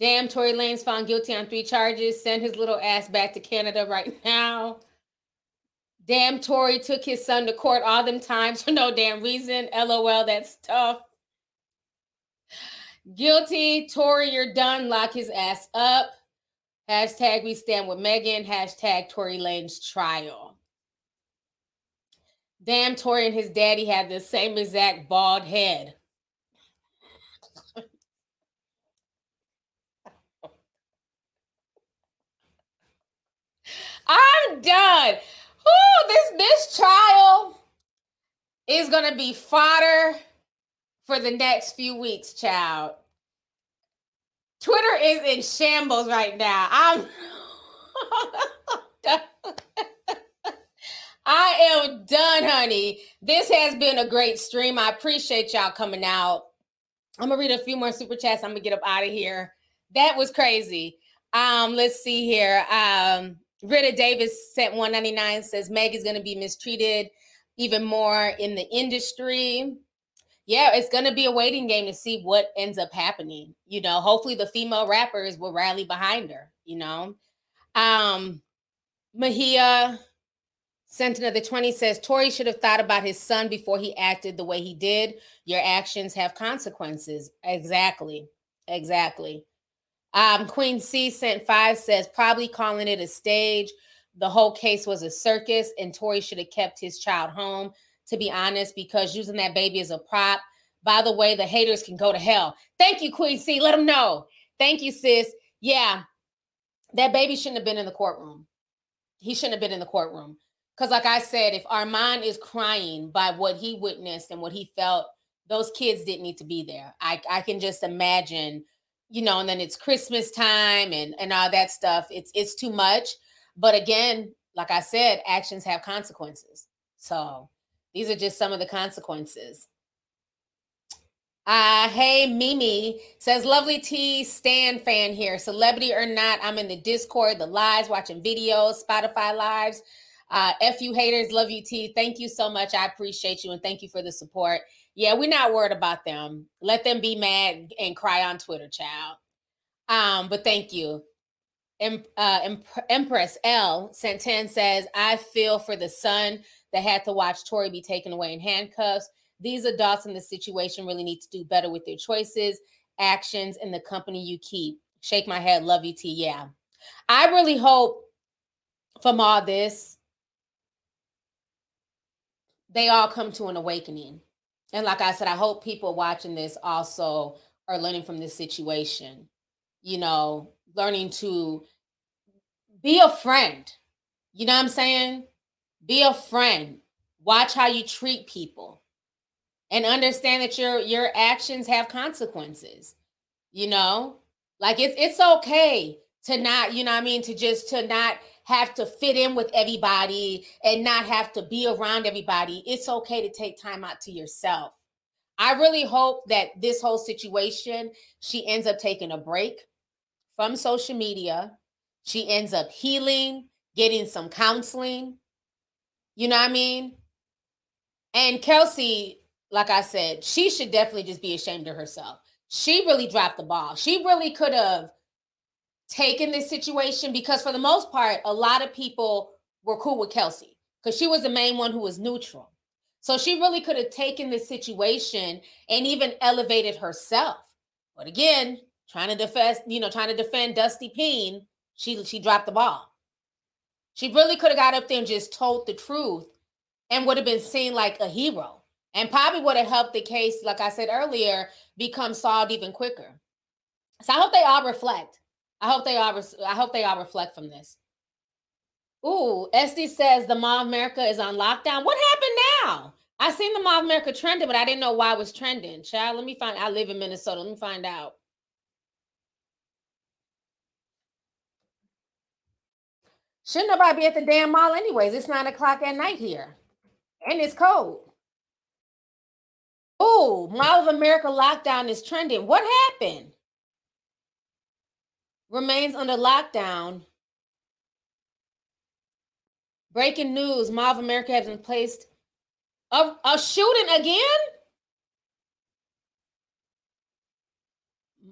Damn, Tory Lanez found guilty on three charges. Send his little ass back to Canada right now. Damn, Tory took his son to court all them times for no damn reason. LOL, that's tough. Guilty, Tory, you're done. Lock his ass up. Hashtag we stand with Megan. Hashtag Tory Lanez trial. Damn, Tory and his daddy had the same exact bald head. I'm done. This this trial is gonna be fodder for the next few weeks, child. Twitter is in shambles right now. I'm I am done, honey. This has been a great stream. I appreciate y'all coming out. I'm gonna read a few more super chats. I'm gonna get up out of here. That was crazy. Um, let's see here. Um, Rita Davis sent 199 says Meg is gonna be mistreated even more in the industry. Yeah, it's gonna be a waiting game to see what ends up happening. You know, hopefully the female rappers will rally behind her, you know. Um Mahia Sent another 20 says Tory should have thought about his son before he acted the way he did. Your actions have consequences. Exactly. Exactly. Um, Queen C sent five says probably calling it a stage. The whole case was a circus, and Tory should have kept his child home, to be honest, because using that baby as a prop. By the way, the haters can go to hell. Thank you, Queen C. Let them know. Thank you, sis. Yeah, that baby shouldn't have been in the courtroom. He shouldn't have been in the courtroom. Because, like I said, if Armand is crying by what he witnessed and what he felt, those kids didn't need to be there. I, I can just imagine, you know, and then it's Christmas time and, and all that stuff. It's it's too much. But again, like I said, actions have consequences. So these are just some of the consequences. Uh, hey, Mimi says, lovely T Stan fan here. Celebrity or not, I'm in the Discord, the lives, watching videos, Spotify lives. Uh, F you haters, love you T. Thank you so much. I appreciate you and thank you for the support. Yeah, we're not worried about them. Let them be mad and cry on Twitter, child. Um, but thank you. Em, uh, Empress L Santan says, I feel for the son that had to watch Tory be taken away in handcuffs. These adults in this situation really need to do better with their choices, actions, and the company you keep. Shake my head, love you, T. Yeah. I really hope from all this they all come to an awakening. And like I said, I hope people watching this also are learning from this situation, you know, learning to be a friend. You know what I'm saying? Be a friend. Watch how you treat people and understand that your your actions have consequences. You know? Like it's it's okay to not, you know I mean, to just to not have to fit in with everybody and not have to be around everybody. It's okay to take time out to yourself. I really hope that this whole situation, she ends up taking a break from social media. She ends up healing, getting some counseling. You know what I mean? And Kelsey, like I said, she should definitely just be ashamed of herself. She really dropped the ball. She really could have taken this situation because, for the most part, a lot of people were cool with Kelsey because she was the main one who was neutral. So she really could have taken this situation and even elevated herself. But again, trying to defend, you know, trying to defend Dusty Peen, she she dropped the ball. She really could have got up there and just told the truth and would have been seen like a hero and probably would have helped the case, like I said earlier, become solved even quicker. So I hope they all reflect. I hope they all. Res- I hope they all reflect from this. Ooh, SD says the Mall of America is on lockdown. What happened now? I seen the Mall of America trending, but I didn't know why it was trending. Child, let me find. I live in Minnesota. Let me find out. Shouldn't nobody be at the damn mall anyways? It's nine o'clock at night here, and it's cold. Oh, Mall of America lockdown is trending. What happened? Remains under lockdown. Breaking news: Mall of America has been placed a, a shooting again.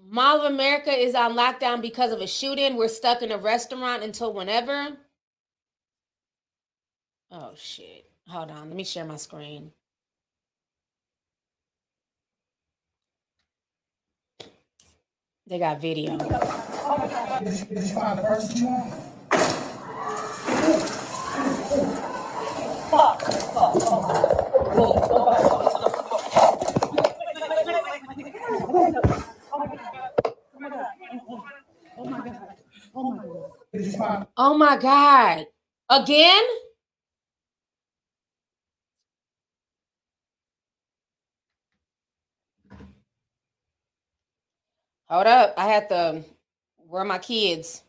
Mall of America is on lockdown because of a shooting. We're stuck in a restaurant until whenever. Oh shit. Hold on. Let me share my screen. They got video. Did you, did you find the that you want? Oh my God. Again? Hold up. I had to. Where are my kids?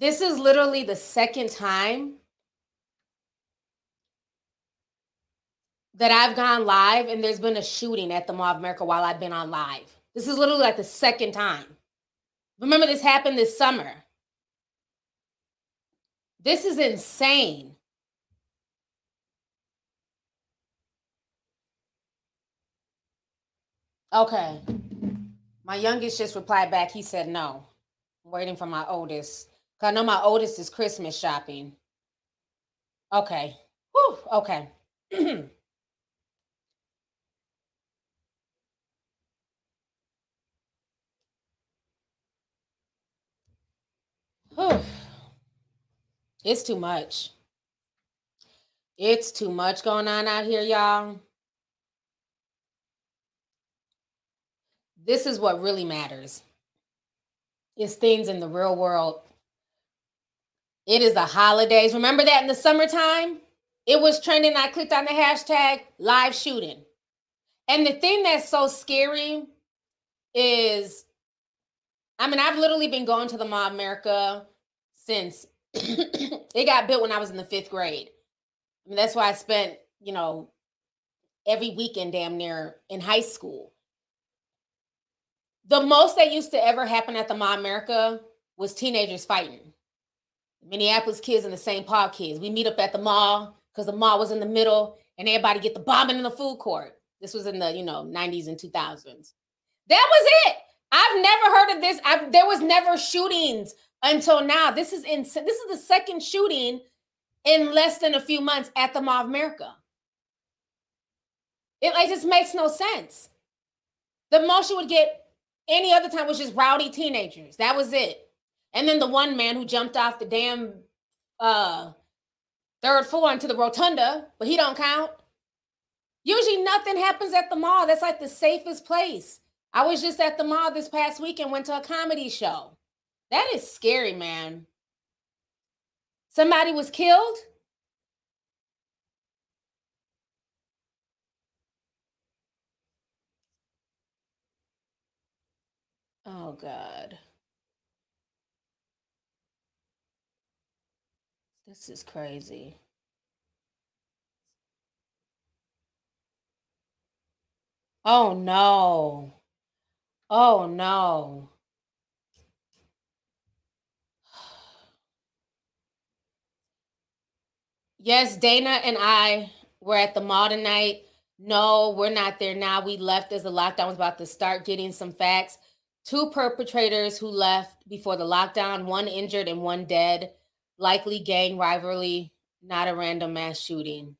This is literally the second time that I've gone live and there's been a shooting at the Mall of America while I've been on live. This is literally like the second time. Remember, this happened this summer. This is insane. Okay. My youngest just replied back. He said no. I'm waiting for my oldest. I know my oldest is Christmas shopping. Okay. Whew, okay. It's too much. It's too much going on out here, y'all. This is what really matters. Is things in the real world it is the holidays. Remember that in the summertime? It was trending. I clicked on the hashtag live shooting. And the thing that's so scary is, I mean, I've literally been going to the Mall America since it got built when I was in the fifth grade. I mean, that's why I spent, you know, every weekend damn near in high school. The most that used to ever happen at the Mall America was teenagers fighting. Minneapolis kids and the St. Paul kids. We meet up at the mall because the mall was in the middle and everybody get the bombing in the food court. This was in the, you know, 90s and 2000s. That was it. I've never heard of this. I've, there was never shootings until now. This is in this is the second shooting in less than a few months at the Mall of America. It like just makes no sense. The most you would get any other time was just rowdy teenagers. That was it. And then the one man who jumped off the damn uh, third floor into the rotunda, but he don't count. Usually nothing happens at the mall. That's like the safest place. I was just at the mall this past week and went to a comedy show. That is scary, man. Somebody was killed. Oh, God. This is crazy. Oh no. Oh no. Yes, Dana and I were at the mall tonight. No, we're not there now. We left as the lockdown was about to start getting some facts. Two perpetrators who left before the lockdown, one injured and one dead. Likely gang rivalry, not a random mass shooting.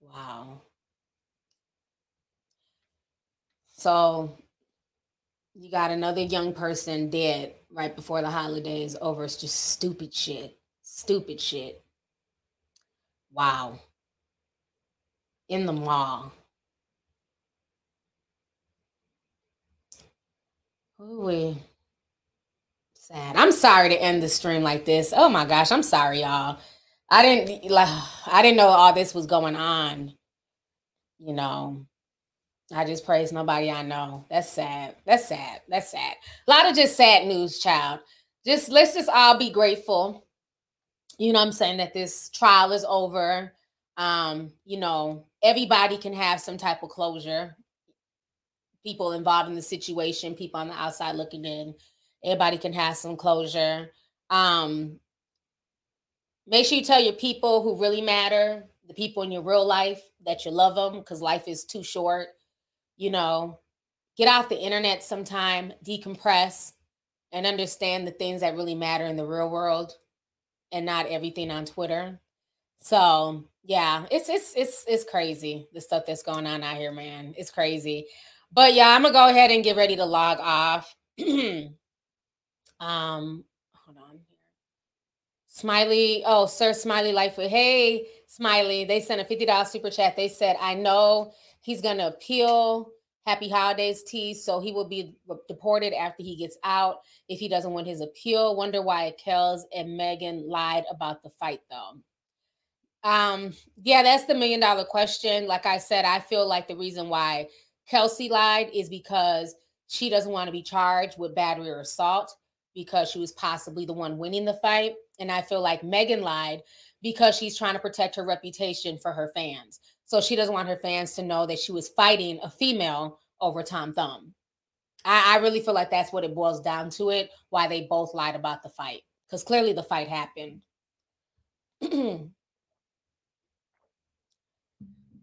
Wow. So you got another young person dead right before the holidays over. It's just stupid shit. Stupid shit. Wow. In the mall. Ooh, sad. I'm sorry to end the stream like this. Oh my gosh, I'm sorry, y'all. I didn't like I didn't know all this was going on. You know, I just praise nobody I know. That's sad. That's sad. That's sad. A lot of just sad news, child. Just let's just all be grateful. You know I'm saying that this trial is over. Um, you know, everybody can have some type of closure. People involved in the situation, people on the outside looking in, everybody can have some closure. Um, make sure you tell your people who really matter, the people in your real life, that you love them because life is too short you know, get off the internet sometime, decompress, and understand the things that really matter in the real world and not everything on Twitter. So yeah, it's it's it's it's crazy the stuff that's going on out here, man. It's crazy. But yeah, I'm gonna go ahead and get ready to log off. um, hold on here. Smiley, oh, Sir Smiley Lightfoot. Hey, Smiley, they sent a $50 super chat. They said, I know He's going to appeal. Happy holidays, T. So he will be deported after he gets out if he doesn't win his appeal. Wonder why Kels and Megan lied about the fight, though. Um, yeah, that's the million dollar question. Like I said, I feel like the reason why Kelsey lied is because she doesn't want to be charged with battery or assault because she was possibly the one winning the fight. And I feel like Megan lied because she's trying to protect her reputation for her fans. So she doesn't want her fans to know that she was fighting a female over Tom Thumb. I, I really feel like that's what it boils down to it, why they both lied about the fight. Because clearly the fight happened.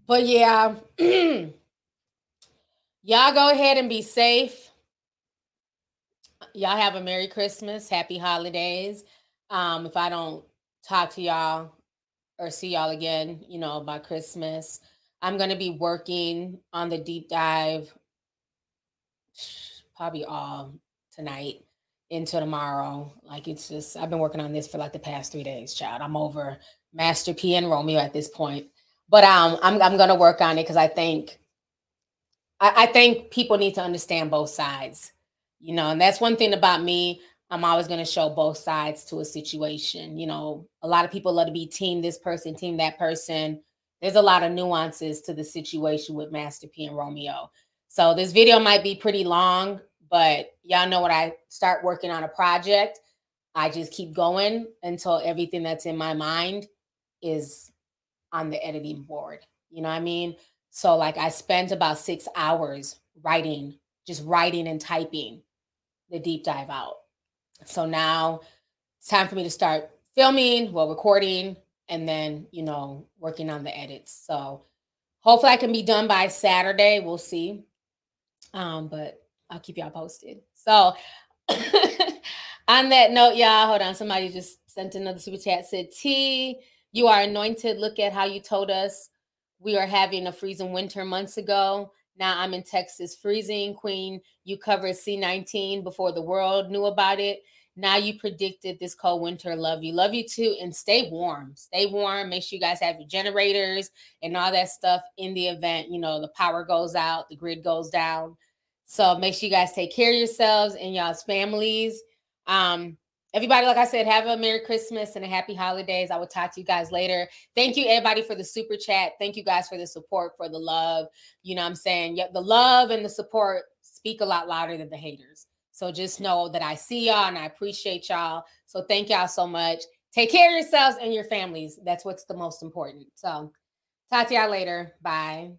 but yeah, y'all go ahead and be safe. Y'all have a Merry Christmas, Happy Holidays. Um, if I don't talk to y'all or see y'all again, you know, by Christmas. I'm going to be working on the deep dive probably all tonight into tomorrow. Like it's just I've been working on this for like the past 3 days, child. I'm over Master P and Romeo at this point. But um I'm I'm going to work on it cuz I think I think people need to understand both sides. You know, and that's one thing about me. I'm always going to show both sides to a situation. You know, a lot of people love to be team this person, team that person. There's a lot of nuances to the situation with Master P and Romeo. So this video might be pretty long, but y'all know when I start working on a project, I just keep going until everything that's in my mind is on the editing board. You know what I mean? So like I spent about 6 hours writing, just writing and typing the deep dive out. So now it's time for me to start filming, well, recording, and then, you know, working on the edits. So hopefully I can be done by Saturday. We'll see. Um, but I'll keep y'all posted. So on that note, y'all, hold on. Somebody just sent another super chat, said, T, you are anointed. Look at how you told us we are having a freezing winter months ago. Now I'm in Texas freezing. Queen, you covered C19 before the world knew about it. Now you predicted this cold winter. Love you. Love you too. And stay warm. Stay warm. Make sure you guys have your generators and all that stuff in the event, you know, the power goes out, the grid goes down. So make sure you guys take care of yourselves and y'all's families. Um, Everybody, like I said, have a Merry Christmas and a happy holidays. I will talk to you guys later. Thank you, everybody, for the super chat. Thank you guys for the support, for the love. You know I'm saying? Yep, the love and the support speak a lot louder than the haters. So just know that I see y'all and I appreciate y'all. So thank y'all so much. Take care of yourselves and your families. That's what's the most important. So talk to y'all later. Bye.